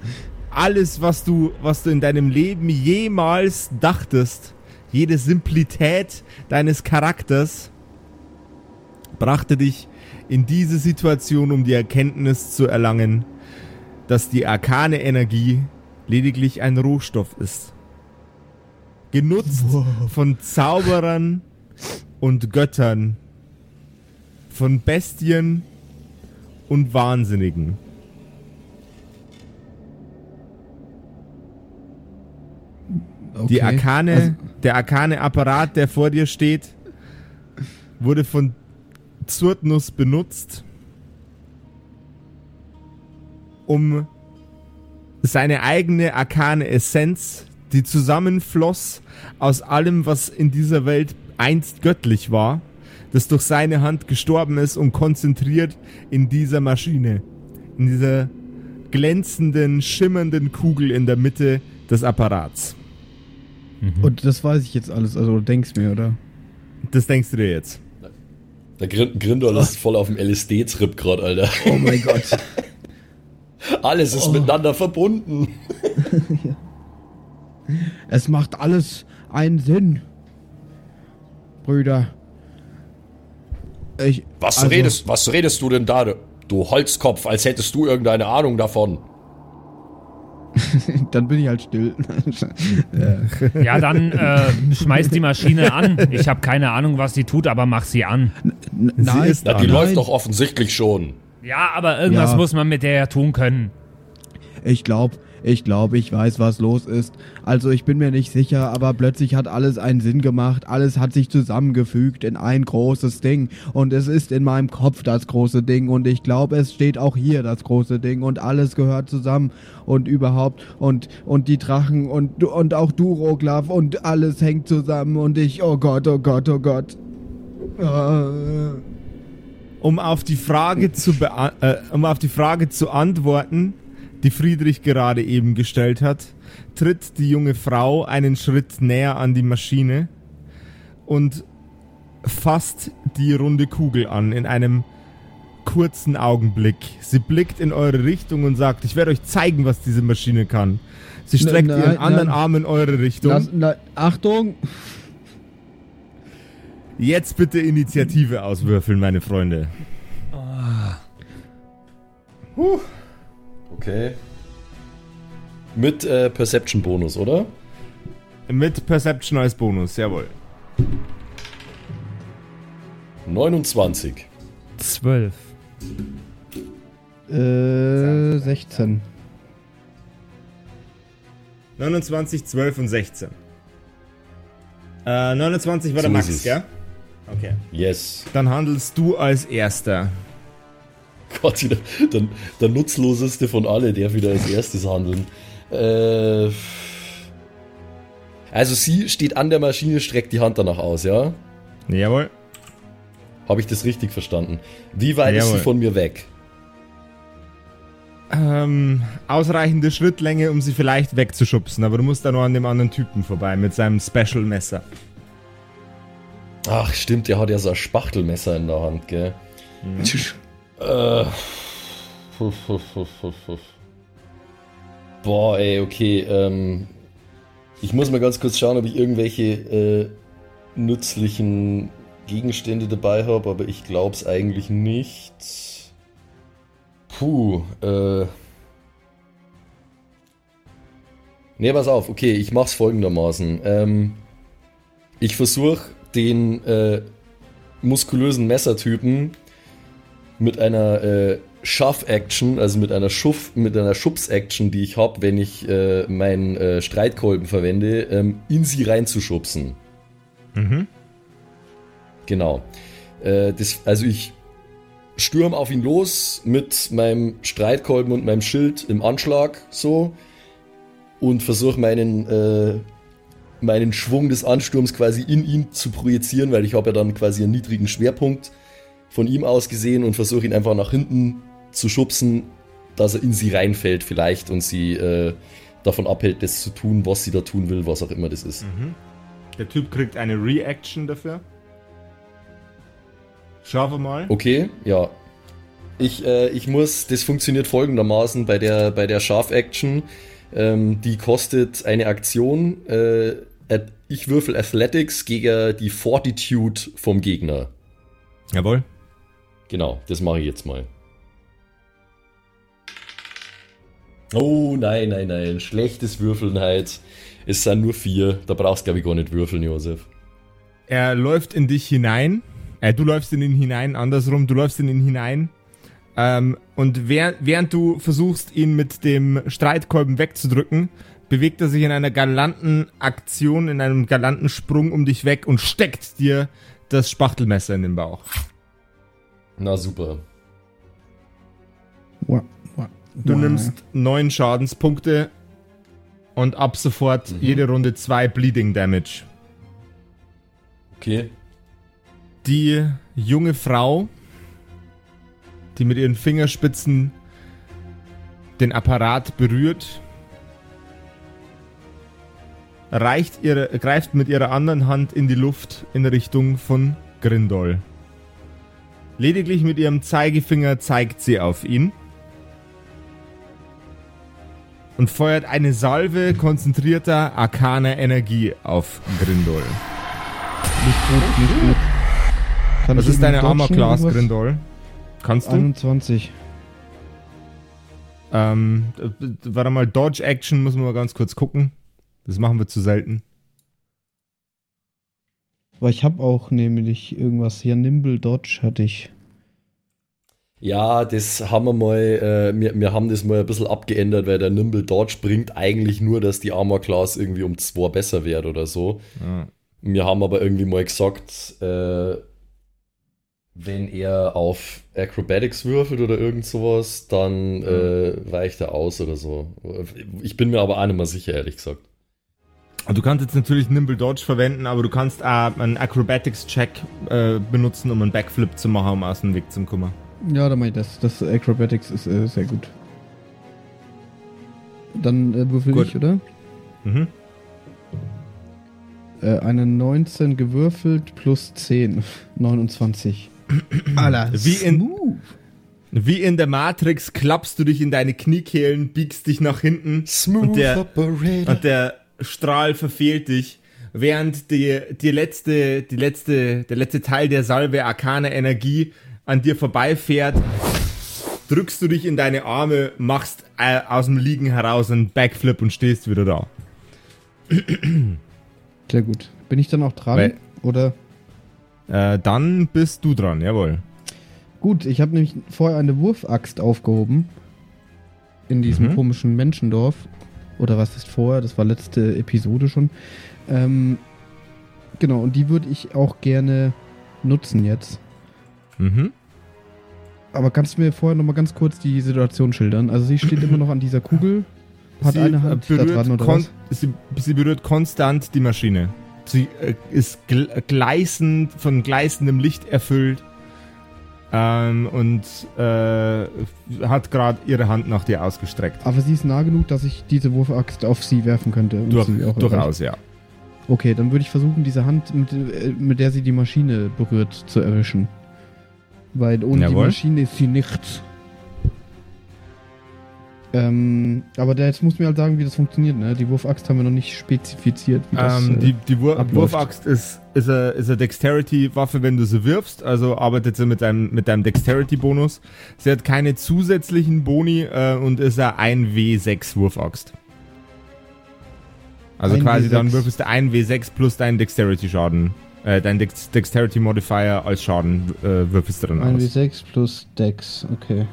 Alles, was du, was du in deinem Leben jemals dachtest, jede Simplität deines Charakters, brachte dich in diese Situation, um die Erkenntnis zu erlangen, dass die arkane Energie lediglich ein Rohstoff ist. Genutzt von Zauberern und Göttern, von Bestien und Wahnsinnigen. Okay. Die arkane, Also, der arkane Apparat, der vor dir steht, wurde von Zurtnus benutzt, um seine eigene arkane Essenz, die zusammenfloss aus allem, was in dieser Welt einst göttlich war, das durch seine Hand gestorben ist und konzentriert in dieser Maschine, in dieser glänzenden, schimmernden Kugel in der Mitte des Apparats. Und das weiß ich jetzt alles, also du denkst mir, oder? Das denkst du dir jetzt. Der Grin Grindol ist voll auf dem LSD-Trip gerade, Alter. Oh mein Gott. Alles Oh. ist miteinander verbunden. Es macht alles einen Sinn. Brüder. Ich. Was, also, redest, was redest du denn da, du- du Holzkopf, als hättest du irgendeine Ahnung davon? Dann bin ich halt still. Ja, dann äh, schmeiß die Maschine an. Ich habe keine Ahnung, was sie tut, aber mach sie an. N- Nein, ist Na, die Nein. läuft doch offensichtlich schon. Ja, aber irgendwas Ja. muss man mit der ja tun können. ich glaube, ich glaube, ich weiß, was los ist. Also ich bin mir nicht sicher, aber plötzlich hat alles einen Sinn gemacht. Alles hat sich zusammengefügt in ein großes Ding. Und es ist in meinem Kopf das große Ding. Und ich glaube, es steht auch hier das große Ding. Und alles gehört zusammen. Und überhaupt. Und, und die Drachen und, und auch du, Roglaf. Und alles hängt zusammen. Und ich, oh Gott, oh Gott, oh Gott. Um auf die Frage zu äh, um auf die Frage zu antworten, die Friedrich gerade eben gestellt hat, tritt die junge Frau einen Schritt näher an die Maschine und fasst die runde Kugel an in einem kurzen Augenblick. Sie blickt in eure Richtung und sagt, ich werde euch zeigen, was diese Maschine kann. Sie streckt nein, ihren anderen nein. Arm in eure Richtung. Lass, na, Achtung! Jetzt bitte Initiative auswürfeln, meine Freunde. Okay. Mit äh, Perception-Bonus, oder? Mit Perception als Bonus, jawohl. 29. Zwölf. Äh, 16. 29, 12 und 16. Äh, 29 war der So Max, ist es. gell? Okay. Yes. Dann handelst du als Erster. Gott, wieder der, der nutzloseste von alle, der wieder als erstes handeln. Äh, also sie steht an der Maschine, streckt die Hand danach aus, ja? Jawohl. Habe ich das richtig verstanden? Wie weit ist Jawohl. sie von mir weg? Ähm, ausreichende Schrittlänge, um sie vielleicht wegzuschubsen, aber du musst da noch an dem anderen Typen vorbei mit seinem Special-Messer. Ach, stimmt, der hat ja so ein Spachtelmesser in der Hand, gell? Äh. Boah, ey, okay. Ähm, ich muss mal ganz kurz schauen, ob ich irgendwelche äh, nützlichen Gegenstände dabei habe, aber ich glaub's eigentlich nicht. Puh, äh. Ne, pass auf, okay, ich mach's folgendermaßen. Ähm, ich versuche den äh, muskulösen Messertypen mit einer äh, Schaff-Action, also mit einer Schuff, mit einer Schubs-Action, die ich habe, wenn ich äh, meinen äh, Streitkolben verwende, ähm, in sie reinzuschubsen. Mhm. Genau. Äh, das, also ich stürm auf ihn los mit meinem Streitkolben und meinem Schild im Anschlag so und versuche meinen, äh, meinen Schwung des Ansturms quasi in ihn zu projizieren, weil ich habe ja dann quasi einen niedrigen Schwerpunkt von ihm aus gesehen und versuche ihn einfach nach hinten zu schubsen, dass er in sie reinfällt vielleicht und sie äh, davon abhält, das zu tun, was sie da tun will, was auch immer das ist. Der Typ kriegt eine Reaction dafür. Schauen wir mal. Okay, ja. Ich, äh, ich muss, das funktioniert folgendermaßen bei der, bei der Scharf-Action. Ähm, die kostet eine Aktion. Äh, ich würfel Athletics gegen die Fortitude vom Gegner. Jawohl. Genau, das mache ich jetzt mal. Oh, nein, nein, nein. Schlechtes Würfeln halt. Es sind nur vier. Da brauchst du, glaube ich, gar nicht würfeln, Josef. Er läuft in dich hinein. Äh, du läufst in ihn hinein, andersrum, du läufst in ihn hinein. Ähm, und während, während du versuchst, ihn mit dem Streitkolben wegzudrücken, bewegt er sich in einer galanten Aktion, in einem galanten Sprung um dich weg und steckt dir das Spachtelmesser in den Bauch. Na super. Du nimmst neun Schadenspunkte und ab sofort jede Runde zwei Bleeding Damage. Okay. Die junge Frau, die mit ihren Fingerspitzen den Apparat berührt, reicht ihre, greift mit ihrer anderen Hand in die Luft in Richtung von Grindol. Lediglich mit ihrem Zeigefinger zeigt sie auf ihn und feuert eine Salve konzentrierter arkaner Energie auf Grindol. Nicht gut, nicht gut. Kann Was ist deine Armor Class? Grindol? Kannst du? 21. Ähm, warte mal, Dodge Action müssen wir mal ganz kurz gucken. Das machen wir zu selten. Aber ich habe auch nämlich irgendwas hier. Nimble Dodge hatte ich. Ja, das haben wir mal, äh, wir, wir haben das mal ein bisschen abgeändert, weil der Nimble Dodge bringt eigentlich nur, dass die Armor Class irgendwie um 2 besser wird oder so. Ja. Wir haben aber irgendwie mal gesagt, äh, wenn er auf Acrobatics würfelt oder irgend sowas, dann äh, weicht er aus oder so. Ich bin mir aber auch nicht mehr sicher, ehrlich gesagt. Du kannst jetzt natürlich Nimble Dodge verwenden, aber du kannst auch einen Acrobatics Check äh, benutzen, um einen Backflip zu machen, um aus dem Weg zu kommen. Ja, dann mach ich das. Das Acrobatics ist äh, sehr gut. Dann äh, würfel Gut. ich, oder? Mhm. Äh, eine 19 gewürfelt plus 10. 29. Alter, Wie in- smooth. Wie in der Matrix klappst du dich in deine Kniekehlen, biegst dich nach hinten Smooth und der, Operator. und der Strahl verfehlt dich, während die, die letzte, die letzte, der letzte Teil der Salve arkane Energie an dir vorbeifährt, drückst du dich in deine Arme, machst äh, aus dem Liegen heraus einen Backflip und stehst wieder da. Sehr gut. Bin ich dann auch dran? Weil- oder? Äh, dann bist du dran, jawohl. Gut, ich habe nämlich vorher eine Wurfaxt aufgehoben. In diesem Mhm. komischen Menschendorf. Oder was ist vorher? Das war letzte Episode schon. Ähm, genau, und die würde ich auch gerne nutzen jetzt. Mhm. Aber kannst du mir vorher nochmal ganz kurz die Situation schildern? Also sie steht immer noch an dieser Kugel, hat Sie, eine Hand äh, da berührt dran oder was? Sie, sie berührt konstant die Maschine. Sie äh, ist gl gleißend, von gleißendem Licht erfüllt ähm, und äh, hat gerade ihre Hand nach dir ausgestreckt. Aber sie ist nah genug, dass ich diese Wurfaxt auf sie werfen könnte. Durch, durchaus, ja. Okay, dann würde ich versuchen, diese Hand, mit, äh, mit der sie die Maschine berührt, zu erwischen. Weil ohne Jawohl. die Maschine ist sie nichts. Ähm, aber der, jetzt muss mir halt sagen, wie das funktioniert, ne? Die Wurfaxt haben wir noch nicht spezifiziert, das Ähm, äh, die die Wur abläuft. Wurfaxt ist, ist eine ist eine Dexterity-Waffe, wenn du sie wirfst. Also arbeitet sie mit deinem, mit deinem Dexterity-Bonus. Sie hat keine zusätzlichen Boni äh, und ist eine 1W6 Wurfaxt. Also Ein quasi W6. dann würfelst du 1W6 plus deinen Dexterity-Schaden. Äh, dein Dex Dexterity-Modifier als Schaden äh, würfelst du dann Ein aus. W6 plus Dex, okay.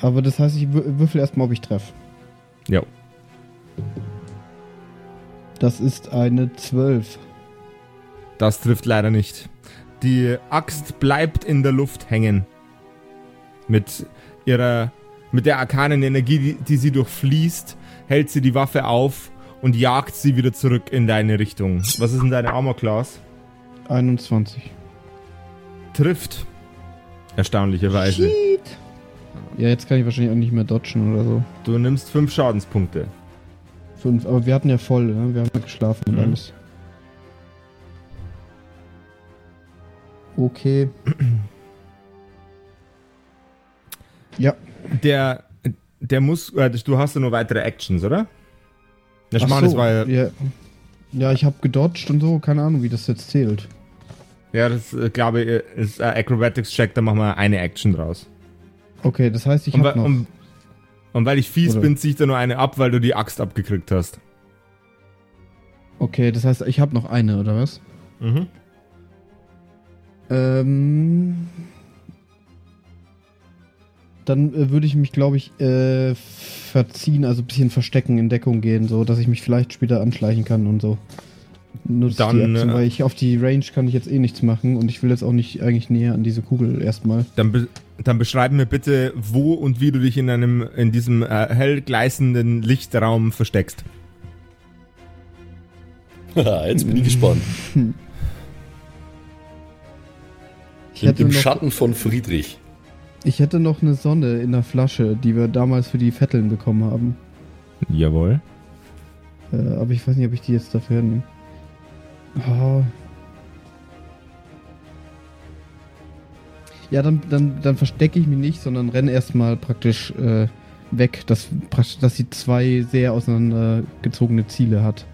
Aber das heißt, ich wür- würfel erstmal, ob ich treffe. Jo. Das ist eine 12. Das trifft leider nicht. Die Axt bleibt in der Luft hängen. Mit ihrer, mit der arkanen Energie, die, die sie durchfließt, hält sie die Waffe auf und jagt sie wieder zurück in deine Richtung. Was ist denn deine Armor Class? 21. Trifft. Erstaunlicherweise. Ja, jetzt kann ich wahrscheinlich auch nicht mehr dodgen oder so. Du nimmst fünf Schadenspunkte. Fünf, aber wir hatten ja voll, ne? Wir haben ja geschlafen und Mhm. alles. Okay. ja, Der, der muss, äh, du hast ja nur weitere Actions, oder? Der Ach so, das war ja, ja. Ja, ich habe gedodged und so, keine Ahnung, wie das jetzt zählt. ja, das äh, glaube ich, ist ein Acrobatics-Check, da machen wir eine Action draus. Okay, das heißt, ich Und, habe weil- noch. und, und weil ich fies Oder- bin, zieh ich da nur eine ab, weil du die Axt abgekriegt hast. Okay, das heißt, ich habe noch eine, oder was? Mhm. Ähm. Dann äh, würde ich mich, glaube ich, äh, verziehen, also ein bisschen verstecken, in Deckung gehen, so dass ich mich vielleicht später anschleichen kann und so. Nutzt Dann, die Action, äh, weil ich auf die Range kann ich jetzt eh nichts machen und ich will jetzt auch nicht eigentlich näher an diese Kugel erstmal. Dann, dann beschreib mir bitte, wo und wie du dich in einem, in diesem äh, hell gleißenden Lichtraum versteckst. Haha, Jetzt bin ich gespannt. Ich Im noch, Schatten von Friedrich. ich hätte noch eine Sonne in der Flasche, die wir damals für die Vetteln bekommen haben. Jawohl. Äh, aber ich weiß nicht, ob ich die jetzt dafür nehme. Oh. Ja, dann, dann, dann verstecke ich mich nicht, sondern renne erstmal praktisch äh, weg, dass, dass sie zwei sehr auseinandergezogene Ziele hat.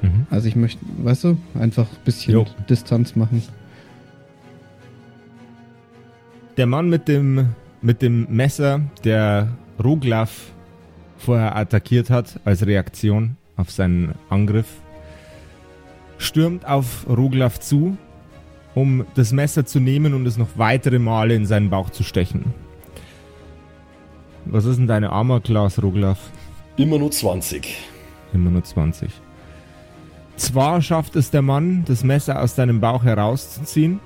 Mhm. Also ich möchte, weißt du, einfach ein bisschen Jo. Distanz machen. Der Mann mit dem, mit dem Messer, der Roglaf vorher attackiert hat, als Reaktion auf seinen Angriff, stürmt auf Roglaf zu, um das Messer zu nehmen und es noch weitere Male in seinen Bauch zu stechen. Was ist denn deine Armor Class, Roglaf? Immer nur 20. Immer nur 20. Zwar schafft es der Mann, das Messer aus deinem Bauch herauszuziehen,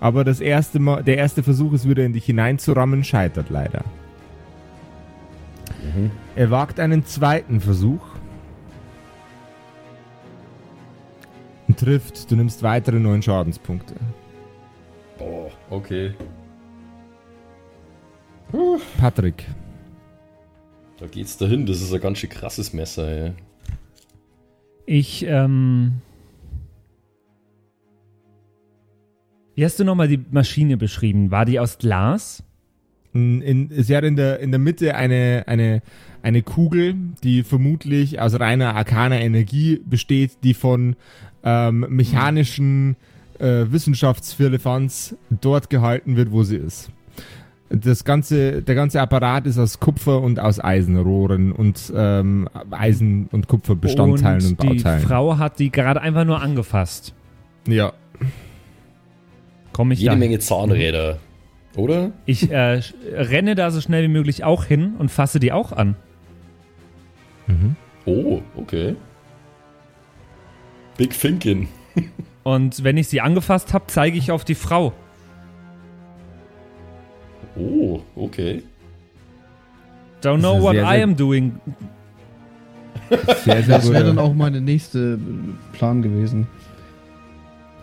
aber das erste Mal, der erste Versuch, es wieder in dich hineinzurammen, scheitert leider. Er wagt einen zweiten Versuch trifft. Du nimmst weitere neun Schadenspunkte. Oh, okay. Patrick, Da geht's dahin. Das ist ein ganz schön krasses Messer, ey. Ich, ähm. Wie hast du nochmal die Maschine beschrieben? War die aus Glas? in, in, sie hat in der, in der Mitte eine, eine, eine Kugel, die vermutlich aus reiner arkaner Energie besteht, die von ähm, mechanischen äh, Wissenschaftsfirlefanz dort gehalten wird, wo sie ist. Das ganze, der ganze Apparat ist aus Kupfer und aus Eisenrohren und ähm, Eisen- und Kupferbestandteilen und, und die Bauteilen. Frau hat die gerade einfach nur angefasst. ja, Komme ich Jede da? Menge Zahnräder. Oder? Ich äh, renne da so schnell wie möglich auch hin und fasse die auch an. Oh, okay. Big Thinking. Und wenn ich sie angefasst habe, zeige ich auf die Frau. Oh, okay. Don't Das know what sehr, I am doing. sehr, sehr Das wäre dann auch meine nächste äh, Plan gewesen.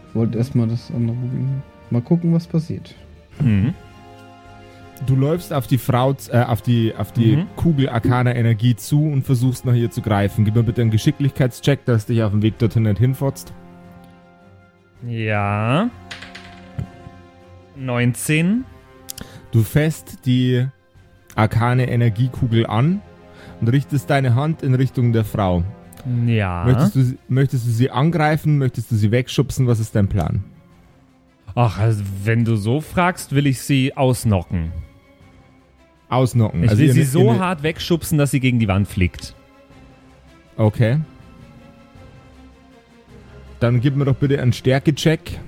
Ich wollte erstmal das andere probieren. Mal gucken, was passiert. Mhm. Du läufst auf die Frau, äh, auf die, auf die Mhm. Kugel arkaner Energie zu und versuchst nach ihr zu greifen. Gib mir bitte einen Geschicklichkeitscheck, dass dich auf dem Weg dorthin nicht hinfotzt. Ja. 19. Du fässt die arkane Energiekugel an und richtest deine Hand in Richtung der Frau. Ja. Möchtest, du, sie- möchtest du sie angreifen? Möchtest du sie wegschubsen? Was ist dein Plan? Ach, also wenn du so fragst, will ich sie ausnocken. Ausnocken. Ich Also will sie so hart wegschubsen, dass sie gegen die Wand fliegt. Okay. Dann gib mir doch bitte einen Stärkecheck.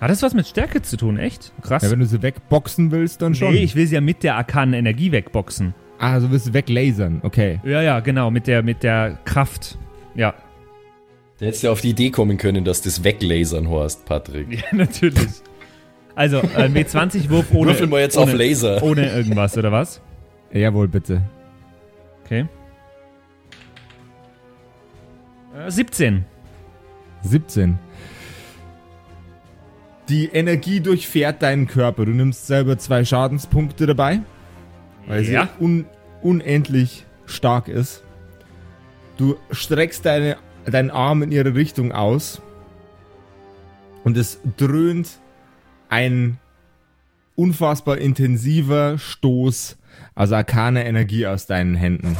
Hat das was mit Stärke zu tun, echt? Krass. Ja, wenn du sie wegboxen willst, dann schon. nee, ich will sie ja mit der arkanen Energie wegboxen. ah, also willst du weglasern. Okay. Ja, ja, genau, mit der, mit der Kraft. Ja. Da hättest du auf die Idee kommen können, dass das weglasern horst, Patrick. Ja, natürlich. Also, ein W20-Wurf ohne. Würfel mal jetzt ohne, auf Laser. Ohne irgendwas, oder was? Jawohl, bitte. Okay. Äh, 17. 17. Die Energie durchfährt deinen Körper. Du nimmst selber zwei Schadenspunkte dabei, weil Ja. sie un unendlich stark ist. Du streckst deine, deinen Arm in ihre Richtung aus und es dröhnt ein unfassbar intensiver Stoß aus arkaner Energie aus deinen Händen.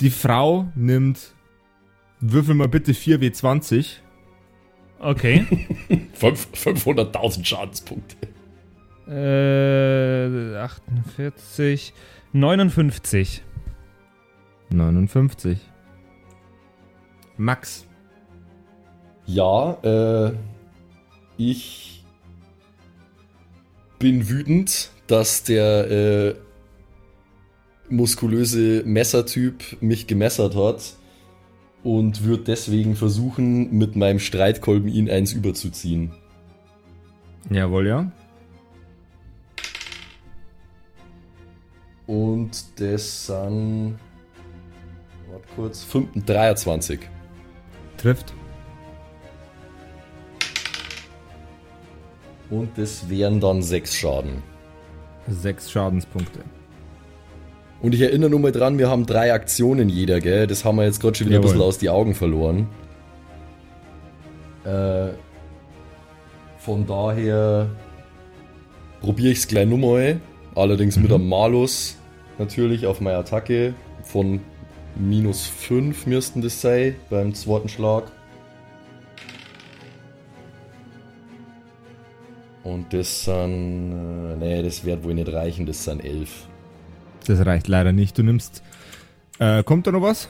Die Frau nimmt, würfel mal bitte 4W20. Okay. Fünf- 500.000 Schadenspunkte. äh, 48. 59. 59. Max. Ja, äh, ich bin wütend, dass der äh, muskulöse Messertyp mich gemessert hat und würde deswegen versuchen, mit meinem Streitkolben ihn eins überzuziehen. Jawohl, ja. Und das sind. Warte kurz. 5, 23. Trifft. Und das wären dann 6 Schaden. Sechs Schadenspunkte. Und ich erinnere nur mal dran, wir haben drei Aktionen jeder, gell? Das haben wir jetzt gerade schon wieder ein Jawohl. bisschen aus die Augen verloren. Äh, von daher probiere ich es gleich nochmal. Allerdings mit einem Malus natürlich auf meine Attacke. Von minus 5 müssten das sein beim zweiten Schlag. Und das sind. Äh, nee, das wird wohl nicht reichen, das sind 11. Das reicht leider nicht. Du nimmst. Äh, kommt da noch was?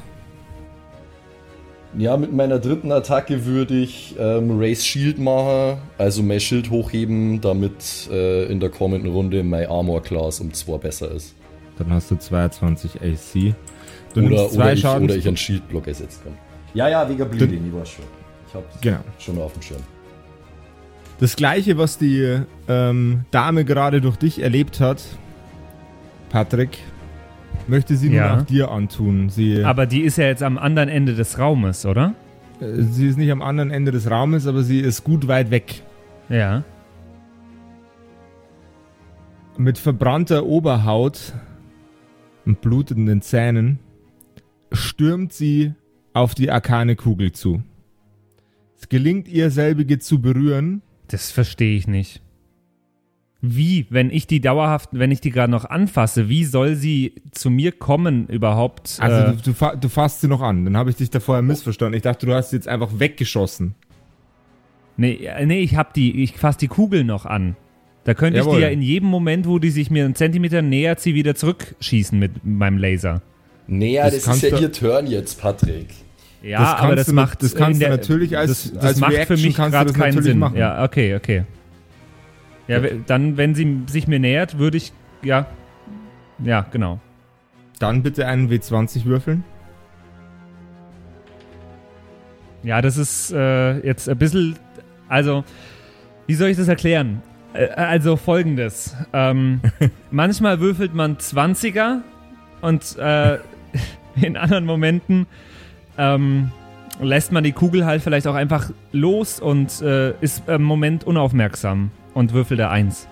Ja, mit meiner dritten Attacke würde ich ähm, Race Shield machen, also mein Schild hochheben, damit äh, in der kommenden Runde mein Armor Class um 2 besser ist. Dann hast du 22 AC. Du Oder, zwei oder, ich, Schaden. oder ich einen Shieldblock ersetzen kann. Ja, ja, wegen Bleeding, ich weiß schon. Ich hab's Genau. schon auf dem Schirm. Das gleiche, was die ähm, Dame gerade durch dich erlebt hat, Patrick, möchte sie nun Ja. auch dir antun. Sie, Aber die ist ja jetzt am anderen Ende des Raumes, oder? äh, sie ist nicht am anderen Ende des Raumes, aber sie ist gut weit weg. Ja. Mit verbrannter Oberhaut und blutenden Zähnen stürmt sie auf die arkane Kugel zu. Es gelingt ihr, selbige zu berühren. Das verstehe ich nicht. Wie, wenn ich die dauerhaft, wenn ich die gerade noch anfasse, wie soll sie zu mir kommen überhaupt? Also äh, du, du, fa- du fasst sie noch an. Dann habe ich dich da vorher missverstanden. Ich dachte, du hast sie jetzt einfach weggeschossen. nee, äh, nee, ich hab die, ich fasse die Kugel noch an. Da könnte ich Jawohl. die ja in jedem Moment, wo die sich mir einen Zentimeter nähert, sie wieder zurückschießen mit meinem Laser. Naja, Das das, ist kannst ja du- ihr Turn jetzt, Patrick. Ja, Das aber das macht das kannst in du der- natürlich als- das, das als macht für mich gerade keinen Sinn. machen. Ja, okay, okay. Ja, dann, wenn sie sich mir nähert, würde ich, ja, ja, genau. Dann bitte einen W20 würfeln. Ja, das ist äh, jetzt ein bisschen, also, wie soll ich das erklären? Äh, also folgendes. Ähm, manchmal würfelt man 20er und äh, in anderen Momenten ähm, lässt man die Kugel halt vielleicht auch einfach los und äh, ist im Moment unaufmerksam und würfelt da eins.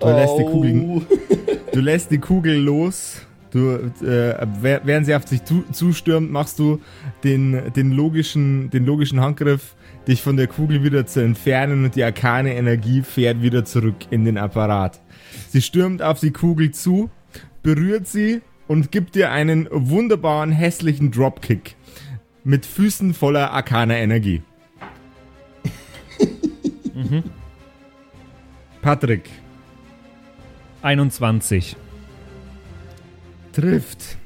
Du lässt die Oh. Kugel, du lässt die Kugel los. Du, äh, während sie auf dich zu, zustürmt, machst du den, den, logischen, den logischen Handgriff, dich von der Kugel wieder zu entfernen und die arkane Energie fährt wieder zurück in den Apparat. Sie stürmt auf die Kugel zu, berührt sie und gibt dir einen wunderbaren, hässlichen Dropkick mit Füßen voller arkaner Energie. Patrick, 21. trifft.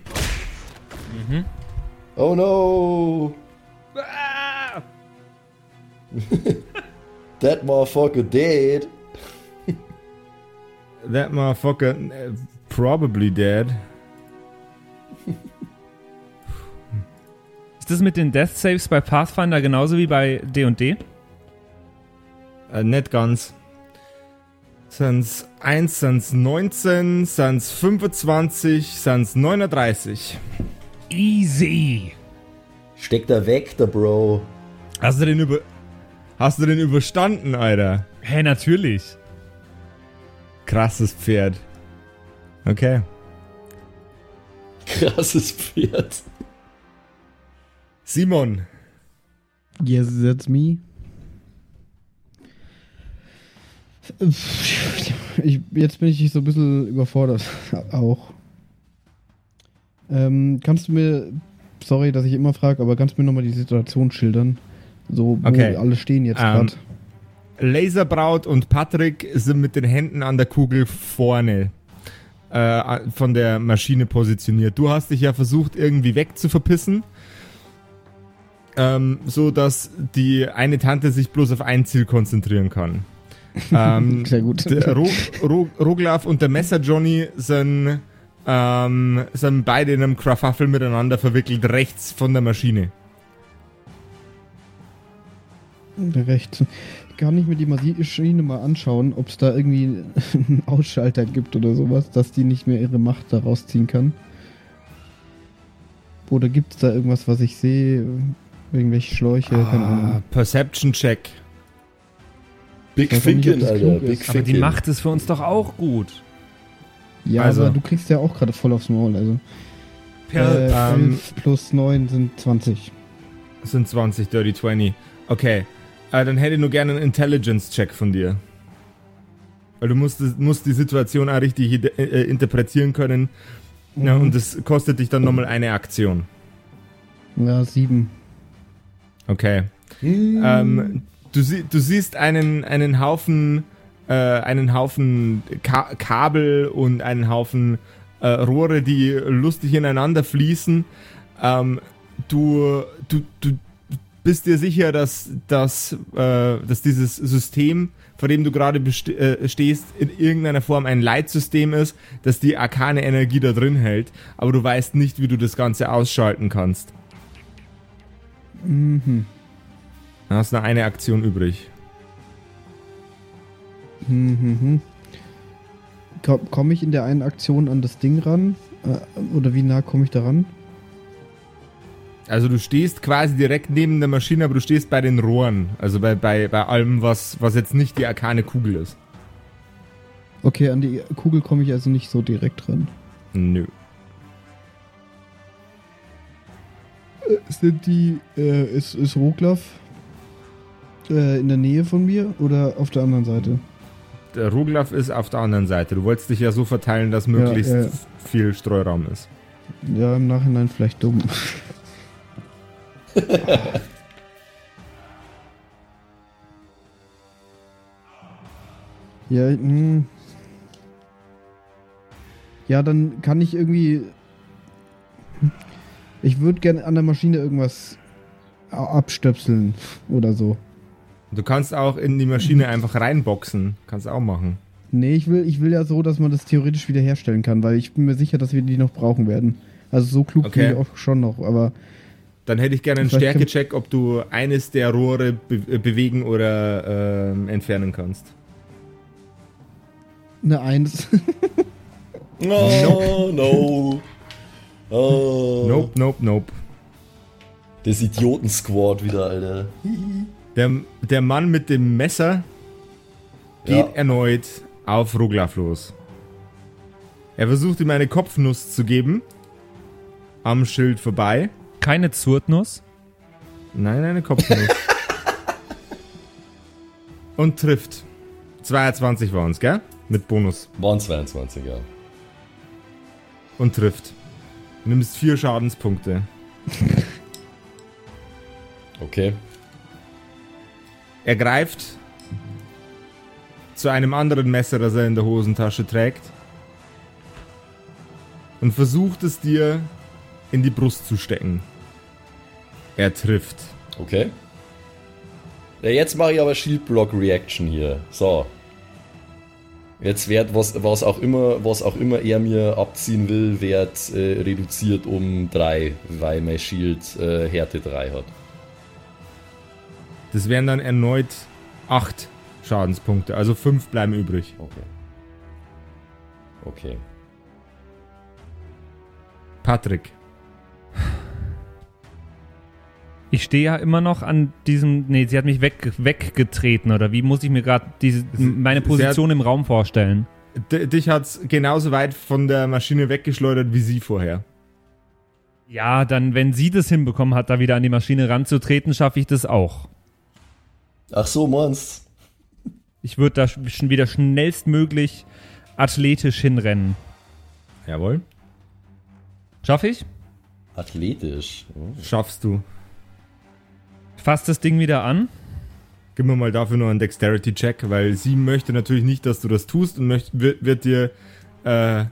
Oh no! That motherfucker dead. That motherfucker uh, probably dead. Ist das mit den Death Saves bei Pathfinder genauso wie bei D&D? Äh, nicht ganz. Sind's 1, sind's 19, sind's 25, sind's 39. Easy. Steckt er weg, der Bro. Hast du den über. Hast du den überstanden, Alter? Hä, natürlich. Krasses Pferd. Okay. Krasses Pferd. Simon. Yes, that's me. Ich, jetzt bin ich so ein bisschen überfordert. Auch. Ähm, kannst du mir, sorry, dass ich immer frage, aber kannst du mir nochmal die Situation schildern? So, wo Okay. alle stehen jetzt Ähm, gerade. Laserbraut und Patrick sind mit den Händen an der Kugel vorne äh, von der Maschine positioniert. Du hast dich ja versucht, irgendwie wegzuverpissen. Ähm, so dass die eine Tante sich bloß auf ein Ziel konzentrieren kann. ähm, Sehr gut. der Ro Ro Roglaf und der Messer Johnny sind, ähm, sind beide in einem Krafaffel miteinander verwickelt, rechts von der Maschine. Recht. Kann ich mir die Maschine mal anschauen, ob es da irgendwie einen Ausschalter gibt oder sowas, dass die nicht mehr ihre Macht da rausziehen kann? Oder gibt es da irgendwas, was ich sehe? Irgendwelche Schläuche? Keine Ah, Ahnung. Perception Check. Big Ficken, Alter. klug Big ist. Aber die Ficken. macht es für uns doch auch gut. Ja, also- aber du kriegst ja auch gerade voll aufs Maul. Also Per äh, ähm, 11 plus 9 sind 20. sind 20, Dirty 20. Okay. Äh, dann hätte ich nur gerne einen Intelligence-Check von dir. Weil du musst, musst die Situation auch richtig ide- äh, interpretieren können. Ja, Mhm. und das kostet dich dann nochmal eine Aktion. Ja, 7. Okay. Ähm, du, sie, du siehst einen, einen Haufen, äh, einen Haufen Ka Kabel und einen Haufen äh, Rohre, die lustig ineinander fließen. Ähm, du, du, du bist dir sicher, dass, dass, äh, dass dieses System, vor dem du gerade äh, stehst, in irgendeiner Form ein Leitsystem ist, dass die arkane Energie da drin hält, aber du weißt nicht, wie du das Ganze ausschalten kannst. Mhm. Dann hast du noch eine Aktion übrig. Mhm. Komme ich in der einen Aktion an das Ding ran? Äh, oder wie nah komme ich da ran? Also du stehst quasi direkt neben der Maschine, aber du stehst bei den Rohren. Also bei, bei, bei allem, was, was jetzt nicht die arkane Kugel ist. Okay, an die Kugel komme ich also nicht so direkt ran. Nö. Sind die, äh, ist, ist Roglaf äh, in der Nähe von mir oder auf der anderen Seite? Der Roglaf ist auf der anderen Seite. Du wolltest dich ja so verteilen, dass möglichst ja, ja. viel Streuraum ist. Ja, im Nachhinein vielleicht dumm. ja, hm. Ja, dann kann ich irgendwie. Ich würde gerne an der Maschine irgendwas abstöpseln oder so. Du kannst auch in die Maschine einfach reinboxen. Kannst auch machen. Nee, ich will, ich will ja so, dass man das theoretisch wiederherstellen kann, weil ich bin mir sicher, dass wir die noch brauchen werden. Also so klug Okay. bin ich auch schon noch, aber Dann hätte ich gerne einen Stärkecheck, ob du eines der Rohre be äh, bewegen oder ähm, entfernen kannst. eine Eins. Oh, no. Oh. Nope, nope, nope. Das Idioten-Squad wieder, Alter. Der, der Mann mit dem Messer geht Ja. erneut auf Roglaf los. Er versucht ihm eine Kopfnuss zu geben. Am Schild vorbei. Keine Zurtnuss. Nein, eine Kopfnuss. Und trifft. 22 war uns, gell? Mit Bonus. Waren 22, ja. Und trifft. Du nimmst vier Schadenspunkte. Okay. Er greift zu einem anderen Messer, das er in der Hosentasche trägt. Und versucht es dir in die Brust zu stecken. Er trifft. Okay. Ja, jetzt mache ich aber Shield Block Reaction hier. So. Jetzt wird, was, was, auch immer, was auch immer er mir abziehen will, wird äh, reduziert um 3, weil mein Shield äh, Härte 3 hat. Das wären dann erneut 8 Schadenspunkte. Also 5 bleiben übrig. Okay. Okay. Patrick. Ich stehe ja immer noch an diesem. Nee, sie hat mich weg, weggetreten, oder wie muss ich mir gerade diese meine Position im Raum vorstellen? Dich hat's genauso weit von der Maschine weggeschleudert wie sie vorher. Ja, dann, wenn sie das hinbekommen hat, da wieder an die Maschine ranzutreten, schaffe ich das auch. Ach so, meinst Ich würde da sch- schon wieder schnellstmöglich athletisch hinrennen. Jawohl. Schaffe ich? Athletisch. Oh. Schaffst du. Fass das Ding wieder an. Gib mir mal dafür nur einen Dexterity-Check, weil sie möchte natürlich nicht, dass du das tust und möcht, wird, wird dir äh,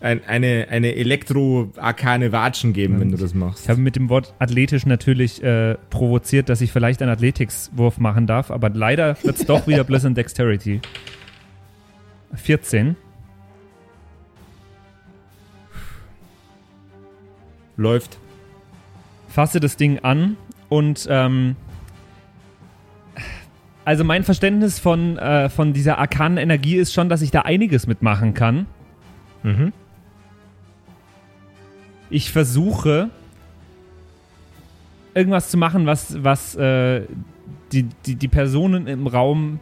ein, eine, eine Elektro-arkane Watschen geben, wenn du das machst. Ich habe mit dem Wort athletisch natürlich äh, provoziert, dass ich vielleicht einen Athletics-Wurf machen darf, aber leider wird es doch wieder bloß ein Dexterity. 14. Läuft. fasse das Ding an und ähm, also mein Verständnis von, äh, von dieser arkanen Energie ist schon, dass ich da einiges mitmachen kann. Mhm. Ich versuche irgendwas zu machen, was, was äh, die, die, die Personen im Raum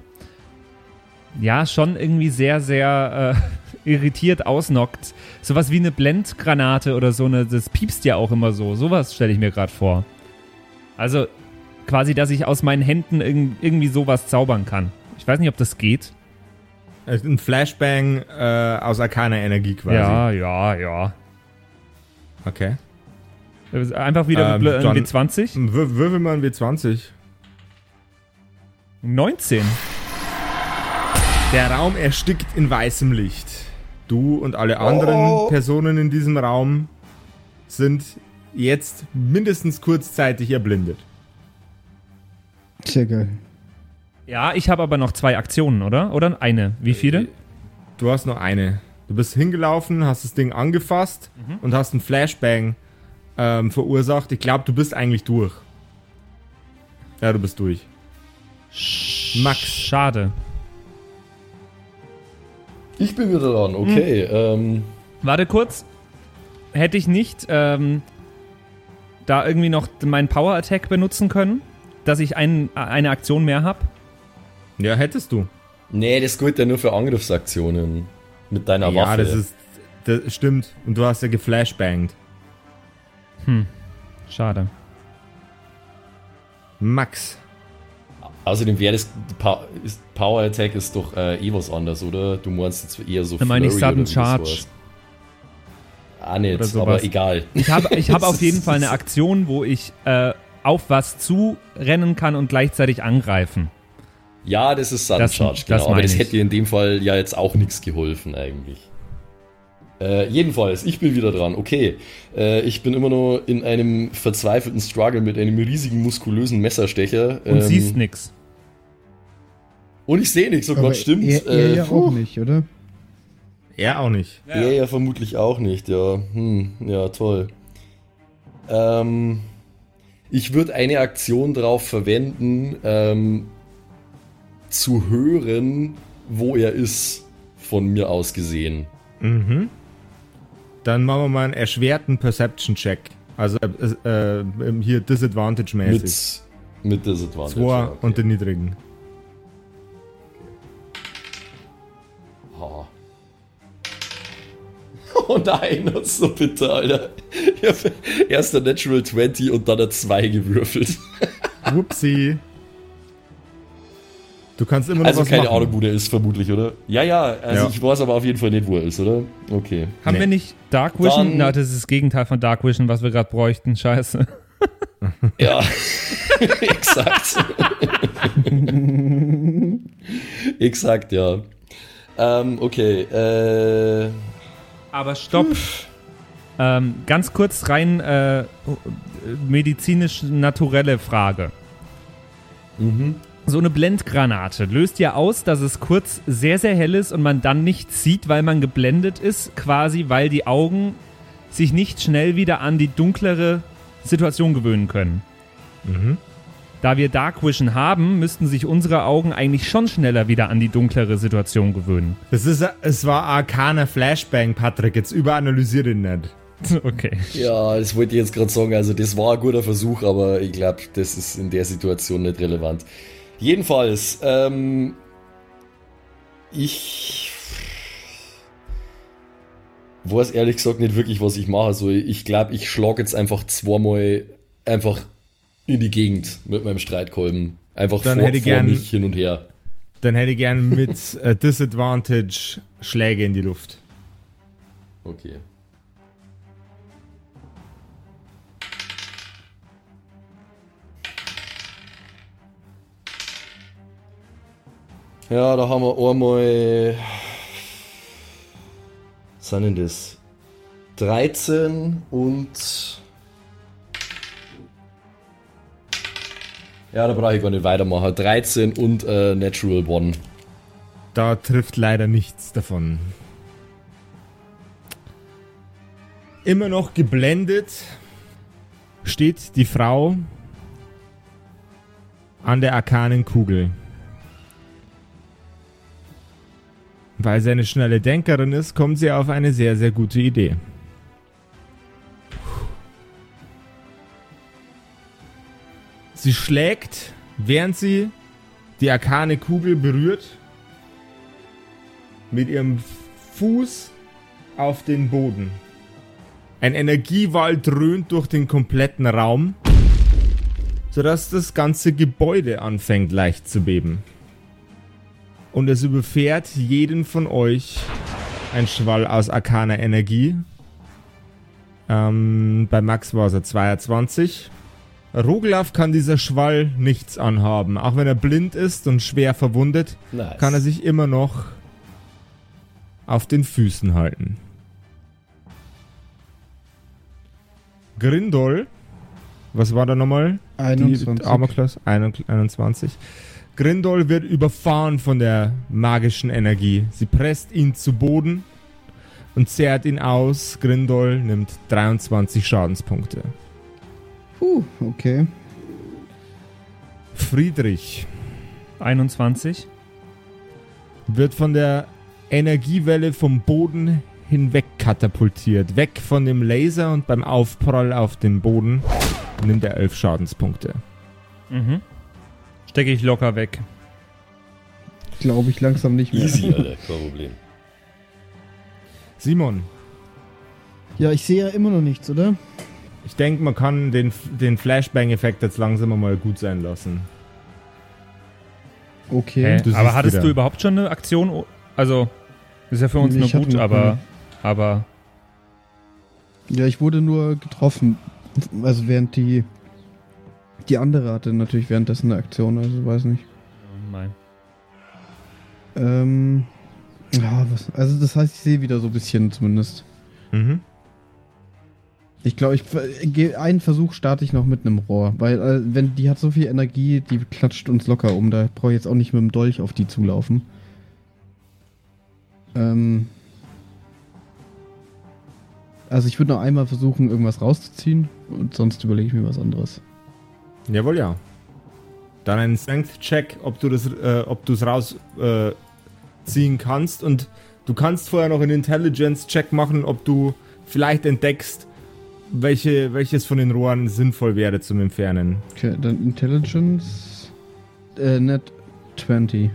ja schon irgendwie sehr, sehr äh, irritiert ausnockt. Sowas wie eine Blendgranate oder so, eine, das piepst ja auch immer so. Sowas stelle ich mir gerade vor. Also quasi, dass ich aus meinen Händen irg irgendwie sowas zaubern kann. Ich weiß nicht, ob das geht. Also Ein Flashbang äh, aus arkaner Energie quasi. Ja, ja, ja. Okay. Einfach wieder Ähm, dann- äh, W20. W würfel mal ein W20. 19. Der Raum erstickt in weißem Licht. Du und alle anderen Oh. Personen in diesem Raum sind jetzt mindestens kurzzeitig erblindet. Sehr geil. Ja, ich habe aber noch zwei Aktionen, oder? Oder eine? Wie viele? Du hast nur eine. Du bist hingelaufen, hast das Ding angefasst und hast einen Flashbang ähm, verursacht. Ich glaube, du bist eigentlich durch. Ja, du bist durch. Max. Schade. Ich bin wieder dran, okay. Ähm, Warte kurz. Hätte ich nicht ähm, da irgendwie noch meinen Power Attack benutzen können, dass ich ein, eine Aktion mehr habe? Ja, hättest du. nee, das gilt ja nur für Angriffsaktionen. Mit deiner ja, Waffe. das ist. Das stimmt. Und du hast ja geflashbangt. Schade. Max. Außerdem wäre das. Power Attack ist doch äh, eh was anderes, oder? Du meinst jetzt eher so. Dann meine ich Sudden Charge. Ah, nicht, Oder sowas. aber egal. Ich habe ich hab auf jeden Fall eine Aktion, wo ich äh, auf was zurennen kann und gleichzeitig angreifen. Ja, das ist Sudden Das- Charge, das genau. aber meine das ich. hätte in dem Fall ja jetzt auch nichts geholfen, eigentlich. Äh, jedenfalls, ich bin wieder dran. Okay, äh, ich bin immer noch in einem verzweifelten Struggle mit einem riesigen, muskulösen Messerstecher. Und ähm, siehst nix. Und ich sehe nichts, oh Gott, stimmt. Er, er Äh, ja auch nicht, oder? Er auch nicht. Er ja vermutlich auch nicht, ja. Hm, ja, toll. Ähm, ich würde eine Aktion darauf verwenden, ähm, zu hören, wo er ist, von mir aus gesehen. Mhm. Dann machen wir mal einen erschwerten Perception-Check. Also äh, äh, hier Disadvantage-mäßig. Mit, mit Disadvantage. Zwei ja, okay. und den niedrigen. Oh nein, das ist so bitter, Alter. Ich hab erst der Natural 20 und dann eine 2 gewürfelt. Whoopsie. Du kannst immer noch Also was keine machen. Ahnung, wo der ist, vermutlich, oder? Ja, ja, also Ja. ich weiß aber auf jeden Fall nicht, wo er ist, oder? Okay. Haben Nee. wir nicht Dark Vision? Dann- Na, das ist das Gegenteil von Dark Vision, was wir gerade bräuchten. Scheiße. Ja, exakt. exakt, ja. Ähm, okay, äh, Aber stopp. ähm, ganz kurz rein äh, medizinisch-naturelle Frage. mhm. So eine Blendgranate löst ja aus, dass es kurz sehr, sehr hell ist und man dann nichts sieht, weil man geblendet ist, quasi weil die Augen sich nicht schnell wieder an die dunklere Situation gewöhnen können. Da wir Dark Vision haben, müssten sich unsere Augen eigentlich schon schneller wieder an die dunklere Situation gewöhnen. Das ist, es war arkaner Flashbang, Patrick. Jetzt überanalysiere ihn nicht. Okay. Ja, das wollte ich jetzt gerade sagen. Also, das war ein guter Versuch, aber ich glaube, das ist in der Situation nicht relevant. Jedenfalls, ähm, ich weiß ehrlich gesagt nicht wirklich, was ich mache. Also, ich glaube, ich schlage jetzt einfach zweimal einfach in die Gegend mit meinem Streitkolben. Einfach Dann vor, hätte vor gern- mich hin und her. Dann hätte ich gern mit äh, Disadvantage Schläge in die Luft. Okay. Ja, da haben wir einmal. Was sind denn das? 13 und. Ja, da brauche ich gar nicht weitermachen. 13 und äh, Natural One. Da trifft leider nichts davon. Immer noch geblendet steht die Frau an der arkanen Kugel. Weil sie eine schnelle Denkerin ist, kommt sie auf eine sehr, sehr gute Idee. Sie schlägt, während sie die arkane Kugel berührt, mit ihrem Fuß auf den Boden. Ein Energiewall dröhnt durch den kompletten Raum, sodass das ganze Gebäude anfängt leicht zu beben. Und es überfährt jeden von euch ein Schwall aus arkaner Energie. Ähm, bei Max war es er 22. Roglaf kann dieser Schwall nichts anhaben. Auch wenn er blind ist und schwer verwundet, Nice. kann er sich immer noch auf den Füßen halten. Grindol, was war da nochmal? 21. Die Armor Class 21. Grindol wird überfahren von der magischen Energie. Sie presst ihn zu Boden und zehrt ihn aus. Grindol nimmt 23 Schadenspunkte. Puh, okay. Friedrich 21. wird von der Energiewelle vom Boden hinweg katapultiert. Weg von dem Laser und beim Aufprall auf den Boden nimmt er 11 Schadenspunkte. Mhm. Stecke ich locker weg. Glaube ich langsam nicht mehr. Easy, Alter, kein Problem. Simon, Ja, ich sehe ja immer noch nichts, oder? Ich denke, man kann den, den Flashbang-Effekt jetzt langsam mal gut sein lassen. Okay. Du aber hattest wieder. du überhaupt schon eine Aktion? Also, ist ja für uns Nee, nur gut, aber, aber Ja, ich wurde nur getroffen. Also während die. Die andere hatte natürlich währenddessen eine Aktion, also weiß nicht. nein. Ähm. Ja, was. Also das heißt, ich sehe wieder so ein bisschen zumindest. Mhm. Ich glaube, ich geh- einen Versuch starte ich noch mit einem Rohr, weil äh, wenn die hat so viel Energie, die klatscht uns locker um. Da brauche ich jetzt auch nicht mit dem Dolch auf die zulaufen. Ähm. Also ich würde noch einmal versuchen, irgendwas rauszuziehen und sonst überlege ich mir was anderes. Jawohl, ja. Dann ein Strength-Check, ob du das, äh, ob du es rausziehen äh, kannst. Und du kannst vorher noch einen Intelligence-Check machen, ob du vielleicht entdeckst, welche, welches von den Rohren sinnvoll wäre zum Entfernen. Okay, dann Intelligence. Äh, net 20.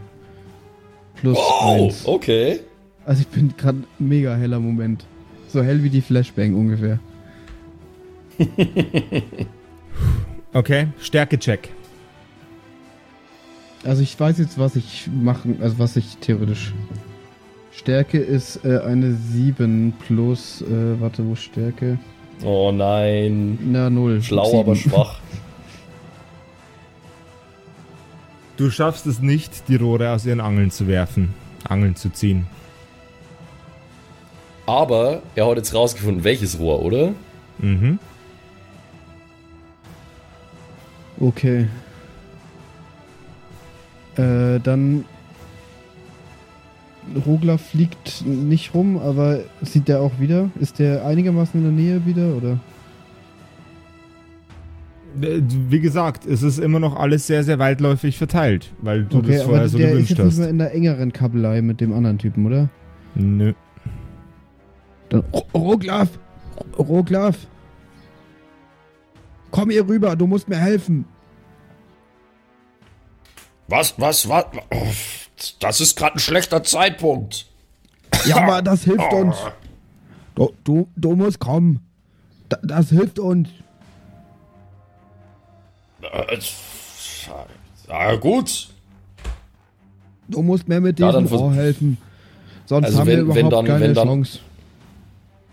Plus Oh, 1. okay. Also ich bin gerade mega heller Moment. So hell wie die Flashbang ungefähr. Okay, Stärke-Check. Also ich weiß jetzt, was ich machen, also was ich theoretisch. Stärke ist äh, eine 7 plus, äh, warte, wo ist Stärke? Oh nein. Na, 0. Schlau, aber schwach. Du schaffst es nicht, die Rohre aus ihren Angeln zu werfen, Angeln zu ziehen. Aber er hat jetzt rausgefunden, welches Rohr, oder? Mhm. Okay. Äh, dann. Rogler fliegt nicht rum, aber sieht der auch wieder? Ist der einigermaßen in der Nähe wieder, oder? Äh, Wie gesagt, es ist immer noch alles sehr, sehr weitläufig verteilt, weil du okay, das vorher aber so der ist gewünscht jetzt nicht hast. mehr in der engeren Kabelei mit dem anderen Typen, oder? Nö. Dann, Ro- Roglaf! Ro- Roglaf! Komm hier rüber, du musst mir helfen. Was, was, was? Oh, Das ist gerade ein schlechter Zeitpunkt. Ja, aber das hilft uns. Du, du, du musst kommen. Da, das hilft uns. Äh, Ja, gut. Du musst mir mit Ja, diesem vers- Rohr helfen. Sonst Also haben wenn- wir wenn überhaupt dann- keine wenn dann- Chance.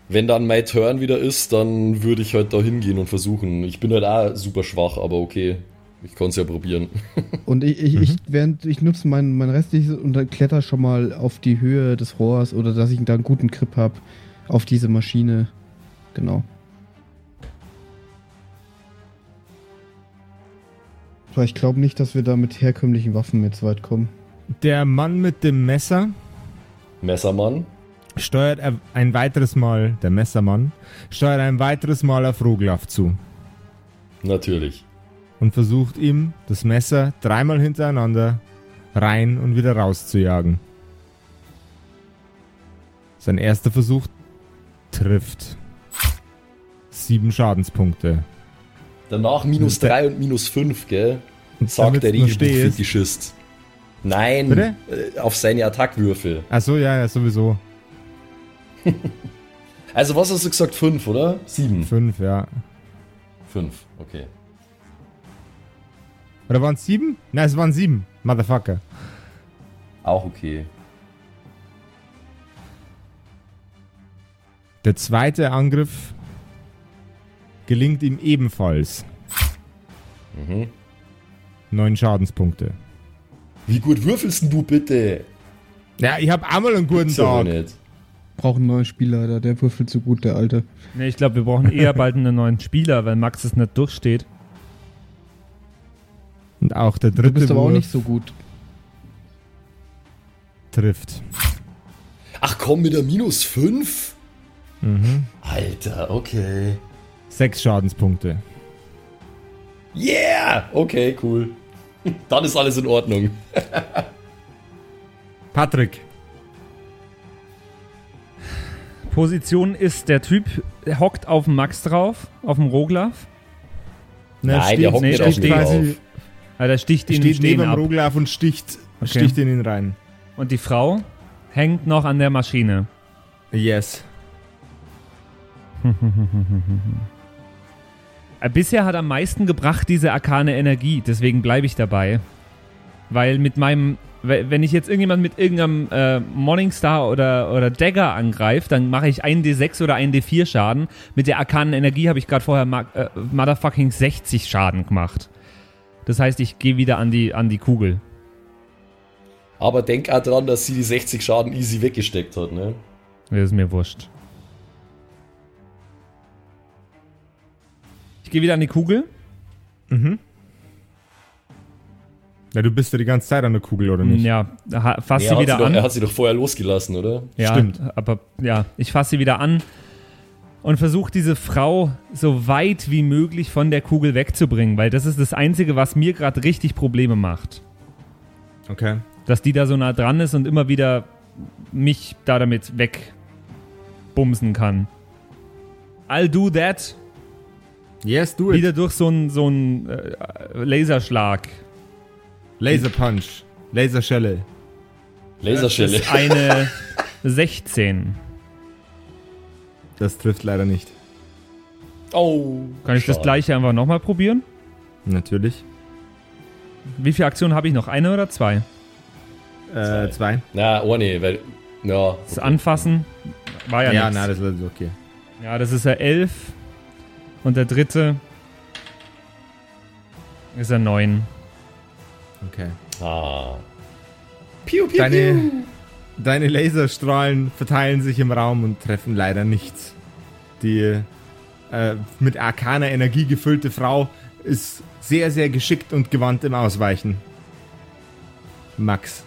Wenn dann mein Turn wieder ist, dann würde ich halt da hingehen und versuchen. Ich bin halt auch super schwach, aber okay. Ich kann es ja probieren. Und ich, ich, Mhm. ich, während, ich nutze mein, mein restliches und dann kletter schon mal auf die Höhe des Rohrs oder dass ich da einen guten Grip habe auf diese Maschine. Genau. Aber ich glaube nicht, dass wir da mit herkömmlichen Waffen jetzt weit kommen. Der Mann mit dem Messer Messermann. steuert er ein weiteres Mal, der Messermann, steuert ein weiteres Mal auf Roglaf zu Natürlich. Und versucht ihm das Messer dreimal hintereinander rein und wieder rauszujagen. Sein erster Versuch trifft. Sieben Schadenspunkte. Danach minus Der- 3 und minus 5, gell? Und Sagt der Regelbuchfetischist. Nein, Bitte? äh, auf seine Attackwürfel. Ach so, ja, ja, sowieso. Also was hast du gesagt? 5, oder? 7. Fünf, ja. 5, okay. Oder waren es sieben? Nein, es waren sieben. Motherfucker. Auch okay. Der zweite Angriff gelingt ihm ebenfalls. Mhm. Neun Schadenspunkte. Wie gut würfelst du bitte? Ja, ich hab einmal einen guten Gibt's Tag. nicht. Brauchen einen neuen Spielleiter, der würfelt so gut, der Alte. Nee, ich glaube, wir brauchen eher bald einen neuen Spieler, weil Max es nicht durchsteht. Und auch der Du dritte bist aber auch Wurf nicht so gut. trifft. Ach komm, mit der minus 5? Mhm. Alter, okay. Sechs Schadenspunkte. Yeah! Okay, cool. Dann ist alles in Ordnung. Patrick. Position ist der Typ, der hockt auf dem Max drauf, auf dem Roglaf. Ne, Nein, der hockt nee, nicht auf steht mir quasi- drauf. Ah, der sticht ihn steht neben dem ab. Roglaf und sticht, Okay. sticht in ihn rein. Und die Frau hängt noch an der Maschine. Yes. Äh, Bisher hat am meisten gebracht diese arkane Energie, deswegen bleibe ich dabei. Weil mit meinem, we- wenn ich jetzt irgendjemand mit irgendeinem äh, Morningstar oder, oder Dagger angreife, dann mache ich einen D6 oder einen D4 Schaden. Mit der arkanen Energie habe ich gerade vorher äh, motherfucking 60 Schaden gemacht. Das heißt, ich gehe wieder an die, an die Kugel. Aber denk auch dran, dass sie die 60 Schaden easy weggesteckt hat, ne? Das ist mir wurscht. Ich gehe wieder an die Kugel. Mhm. Ja, du bist ja die ganze Zeit an der Kugel, oder nicht? Ja, fass Nee, sie er, hat wieder sie doch, an. er hat sie doch vorher losgelassen, oder? Ja, Stimmt. aber ja, ich fasse sie wieder an und versuche diese Frau so weit wie möglich von der Kugel wegzubringen, weil das ist das Einzige, was mir gerade richtig Probleme macht. Okay. Dass die da so nah dran ist und immer wieder mich da damit wegbumsen kann. I'll do that. Yes, do it. Wieder durch so einen so einen, äh, Laserschlag. Laser Punch. Laserschelle. Laserschelle. Das ist eine 16. Das trifft leider nicht. Oh. Kann ich das schade. gleiche einfach nochmal probieren? Natürlich. Wie viele Aktionen habe ich noch? Eine oder zwei? Äh, zwei. Na, oh nee, weil. Ja. Das Anfassen war ja, Ja, nix. na, das ist okay. Ja, das ist ja 11. Und der dritte ist er 9. Okay. Ah. Piu, piu, Deine, deine Laserstrahlen verteilen sich im Raum und treffen leider nichts. Die äh, mit arkaner Energie gefüllte Frau ist sehr, sehr geschickt und gewandt im Ausweichen. Max.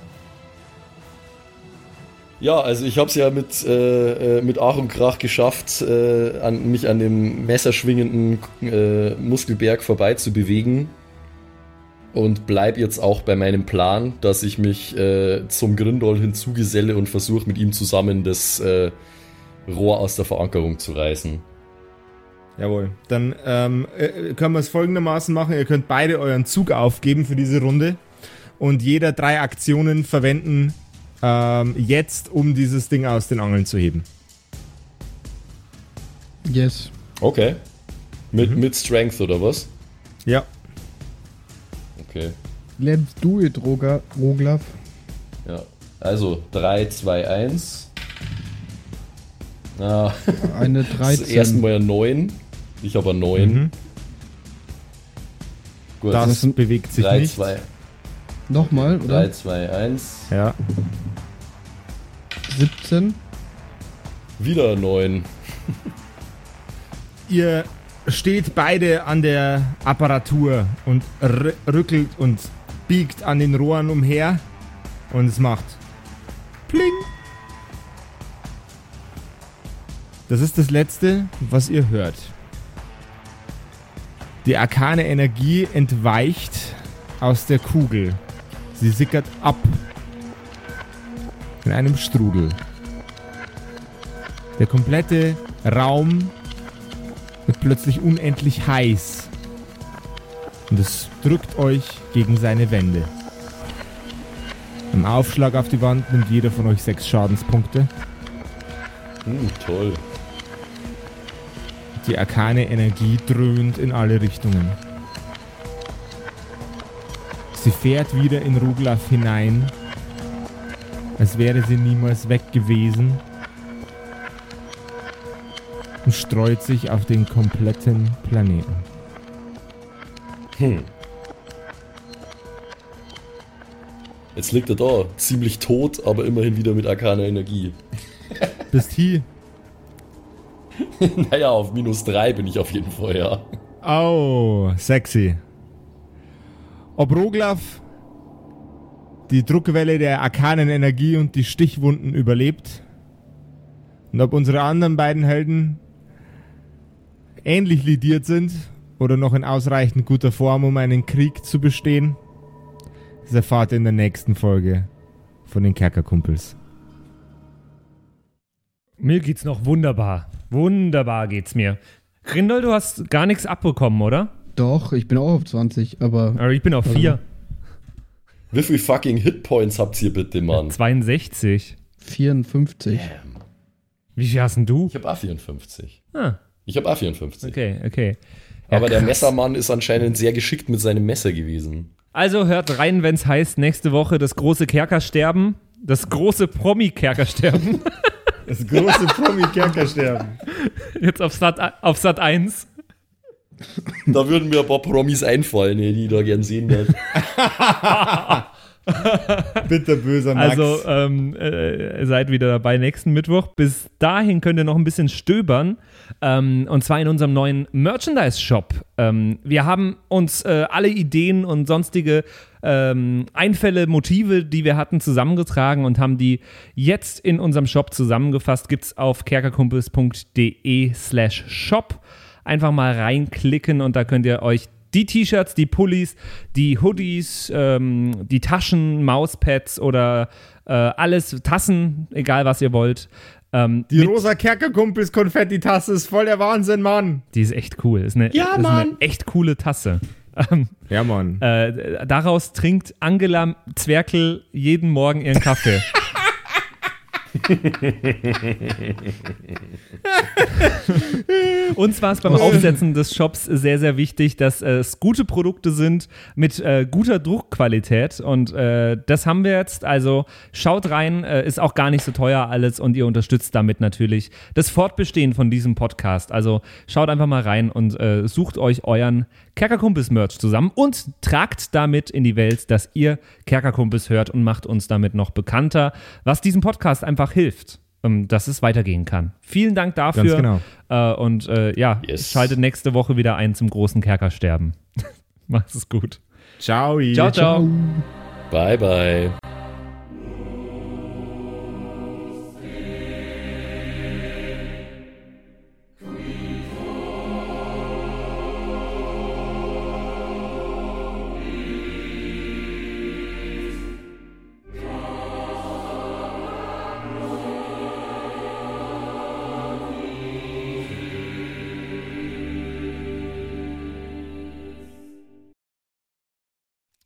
Ja, also ich habe es ja mit, äh, äh, mit Ach und Krach geschafft, äh, an, mich an dem messerschwingenden äh, Muskelberg vorbei zu bewegen. Und bleib jetzt auch bei meinem Plan, dass ich mich äh, zum Grindol hinzugeselle und versuche mit ihm zusammen das äh, Rohr aus der Verankerung zu reißen. Jawohl. Dann ähm, äh, können wir es folgendermaßen machen. Ihr könnt beide euren Zug aufgeben für diese Runde und jeder drei Aktionen verwenden ähm, jetzt, um dieses Ding aus den Angeln zu heben. Yes. Okay. Mit, mit Strength oder was? Ja. Okay. Let's do it, Roger, Roglaf. Ja. Also 3, 2, 1. Ah, Eine das erste 13. Mal ja 9. Ich habe 9. Mhm. Gut. Das bewegt sich 3, nicht. 2, Nochmal, 3, oder? 2, 1. Ja. 17. Wieder 9. Ihr steht beide an der Apparatur und rückelt und biegt an den Rohren umher und es macht Pling. Das ist das Letzte, was ihr hört. Die arkane Energie entweicht aus der Kugel. Sie sickert ab in einem Strudel. Der komplette Raum wird plötzlich unendlich heiß. Und es drückt euch gegen seine Wände. Im Aufschlag auf die Wand nimmt jeder von euch sechs Schadenspunkte. Hm, toll. Die arkane Energie dröhnt in alle Richtungen. Sie fährt wieder in Ruglaf hinein, als wäre sie niemals weg gewesen und streut sich auf den kompletten Planeten. Hm. Jetzt liegt er da, ziemlich tot, aber immerhin wieder mit arkaner Energie. Bist hier. naja, auf minus 3 bin ich auf jeden Fall, ja. Oh, sexy. Ob Roglaf die Druckwelle der arkanen Energie und die Stichwunden überlebt und ob unsere anderen beiden Helden ähnlich lidiert sind oder noch in ausreichend guter Form, um einen Krieg zu bestehen, das erfahrt ihr in der nächsten Folge von den Kerkerkumpels. Mir geht's noch wunderbar. Wunderbar geht's mir. Grindel, du hast gar nichts abbekommen, oder? Doch, ich bin auch auf 20, aber Aber ich bin auf 4. Wie viel fucking Hitpoints habt ihr bitte, Mann? 62. 54. Wie viel hast denn du? Ich hab A54. Ah, Ich hab A54. okay, okay. Ja, Aber der krass. Messermann ist anscheinend sehr geschickt mit seinem Messer gewesen. Also hört rein, wenn's heißt, nächste Woche das große Kerkersterben. Das große Promi-Kerkersterben. Das große Promi-Kerkersterben. Jetzt auf Sat, auf Sat 1. Da würden mir ein paar Promis einfallen, die ich da gern sehen würde. Bitterböser Max. Also ähm, äh, seid wieder dabei nächsten Mittwoch. Bis dahin könnt ihr noch ein bisschen stöbern. Ähm, und zwar in unserem neuen Merchandise-Shop. Ähm, wir haben uns äh, alle Ideen und sonstige ähm, Einfälle, Motive, die wir hatten, zusammengetragen und haben die jetzt in unserem Shop zusammengefasst. Gibt es auf kerkerkumpels.de slash shop. Einfach mal reinklicken und da könnt ihr euch die T-Shirts, die Pullis, die Hoodies, ähm, die Taschen, Mauspads oder äh, alles, Tassen, egal was ihr wollt. Ähm, Die rosa Kerkerkumpels Konfetti-Tasse ist voll der Wahnsinn, Mann. die ist echt cool. Ist eine, Ja, ist eine Mann. echt coole Tasse. Ähm, Ja, Mann. äh, daraus trinkt Angela Zwerkel jeden Morgen ihren Kaffee. Uns war es beim Aufsetzen des Shops sehr, sehr wichtig, dass äh, es gute Produkte sind mit äh, guter Druckqualität. Und äh, das haben wir jetzt. Also schaut rein, äh, ist auch gar nicht so teuer alles und ihr unterstützt damit natürlich das Fortbestehen von diesem Podcast. Also schaut einfach mal rein und äh, sucht euch euren Kerkerkumpels-Merch zusammen und tragt damit in die Welt, dass ihr Kerkerkumpels hört und macht uns damit noch bekannter, was diesem Podcast einfach hilft, ähm, dass es weitergehen kann. Vielen Dank dafür. Ganz genau. Äh, und äh, ja, Yes. schaltet nächste Woche wieder ein zum großen Kerkersterben. Macht es gut. Ciao. Ciao, ciao. Bye, bye.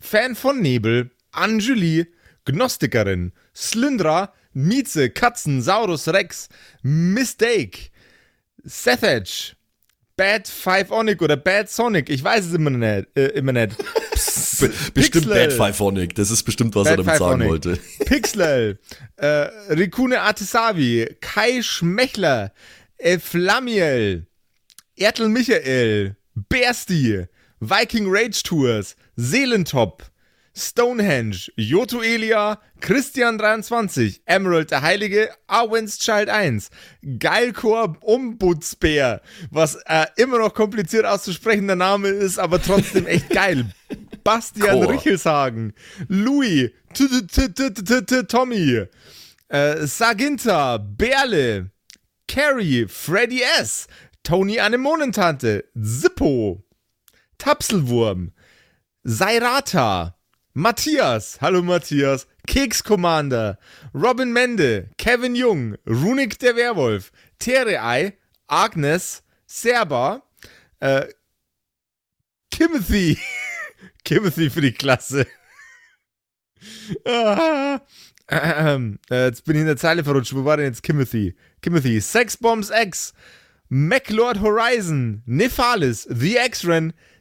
Fan von Nebel, Anjuli, Gnostikerin, Slyndra, Mieze, Katzen, Saurus Rex, Mistake, Sethage, Bad Five Onic oder Bad Sonic, ich weiß es immer nicht. Äh, immer nicht. Be bestimmt Pixel. Bad Phyphonic, das ist bestimmt, was er Bad damit sagen Phyphonic. wollte. Pixel, äh, Rikune Artesavi, Kai Schmechler, Eflamiel, Ertel Michael, Bersti, Viking Rage Tours, Seelentop, Stonehenge, Joto Elia, Christian23, Emerald der Heilige, Arwen's Child 1, Geilkor Ombudsbär, was äh, immer noch kompliziert auszusprechender Name ist, aber trotzdem echt geil. Bastian Chor. Richelshagen, Louis, Tommy, äh, Saginta, Berle, Carrie, Freddy S., Tony Anemonentante, Zippo, Tapselwurm, Sairata, Matthias, hallo Matthias, Keks Commander, Robin Mende, Kevin Jung, Runik der Werwolf, Terei, Agnes, Serba, äh, Timothy, Timothy für die Klasse. ah, ähm, äh, jetzt bin ich in der Zeile verrutscht. Wo war denn jetzt Timothy? Timothy, Sexbombs X, MacLord Horizon, Nephalis, The X-Ren,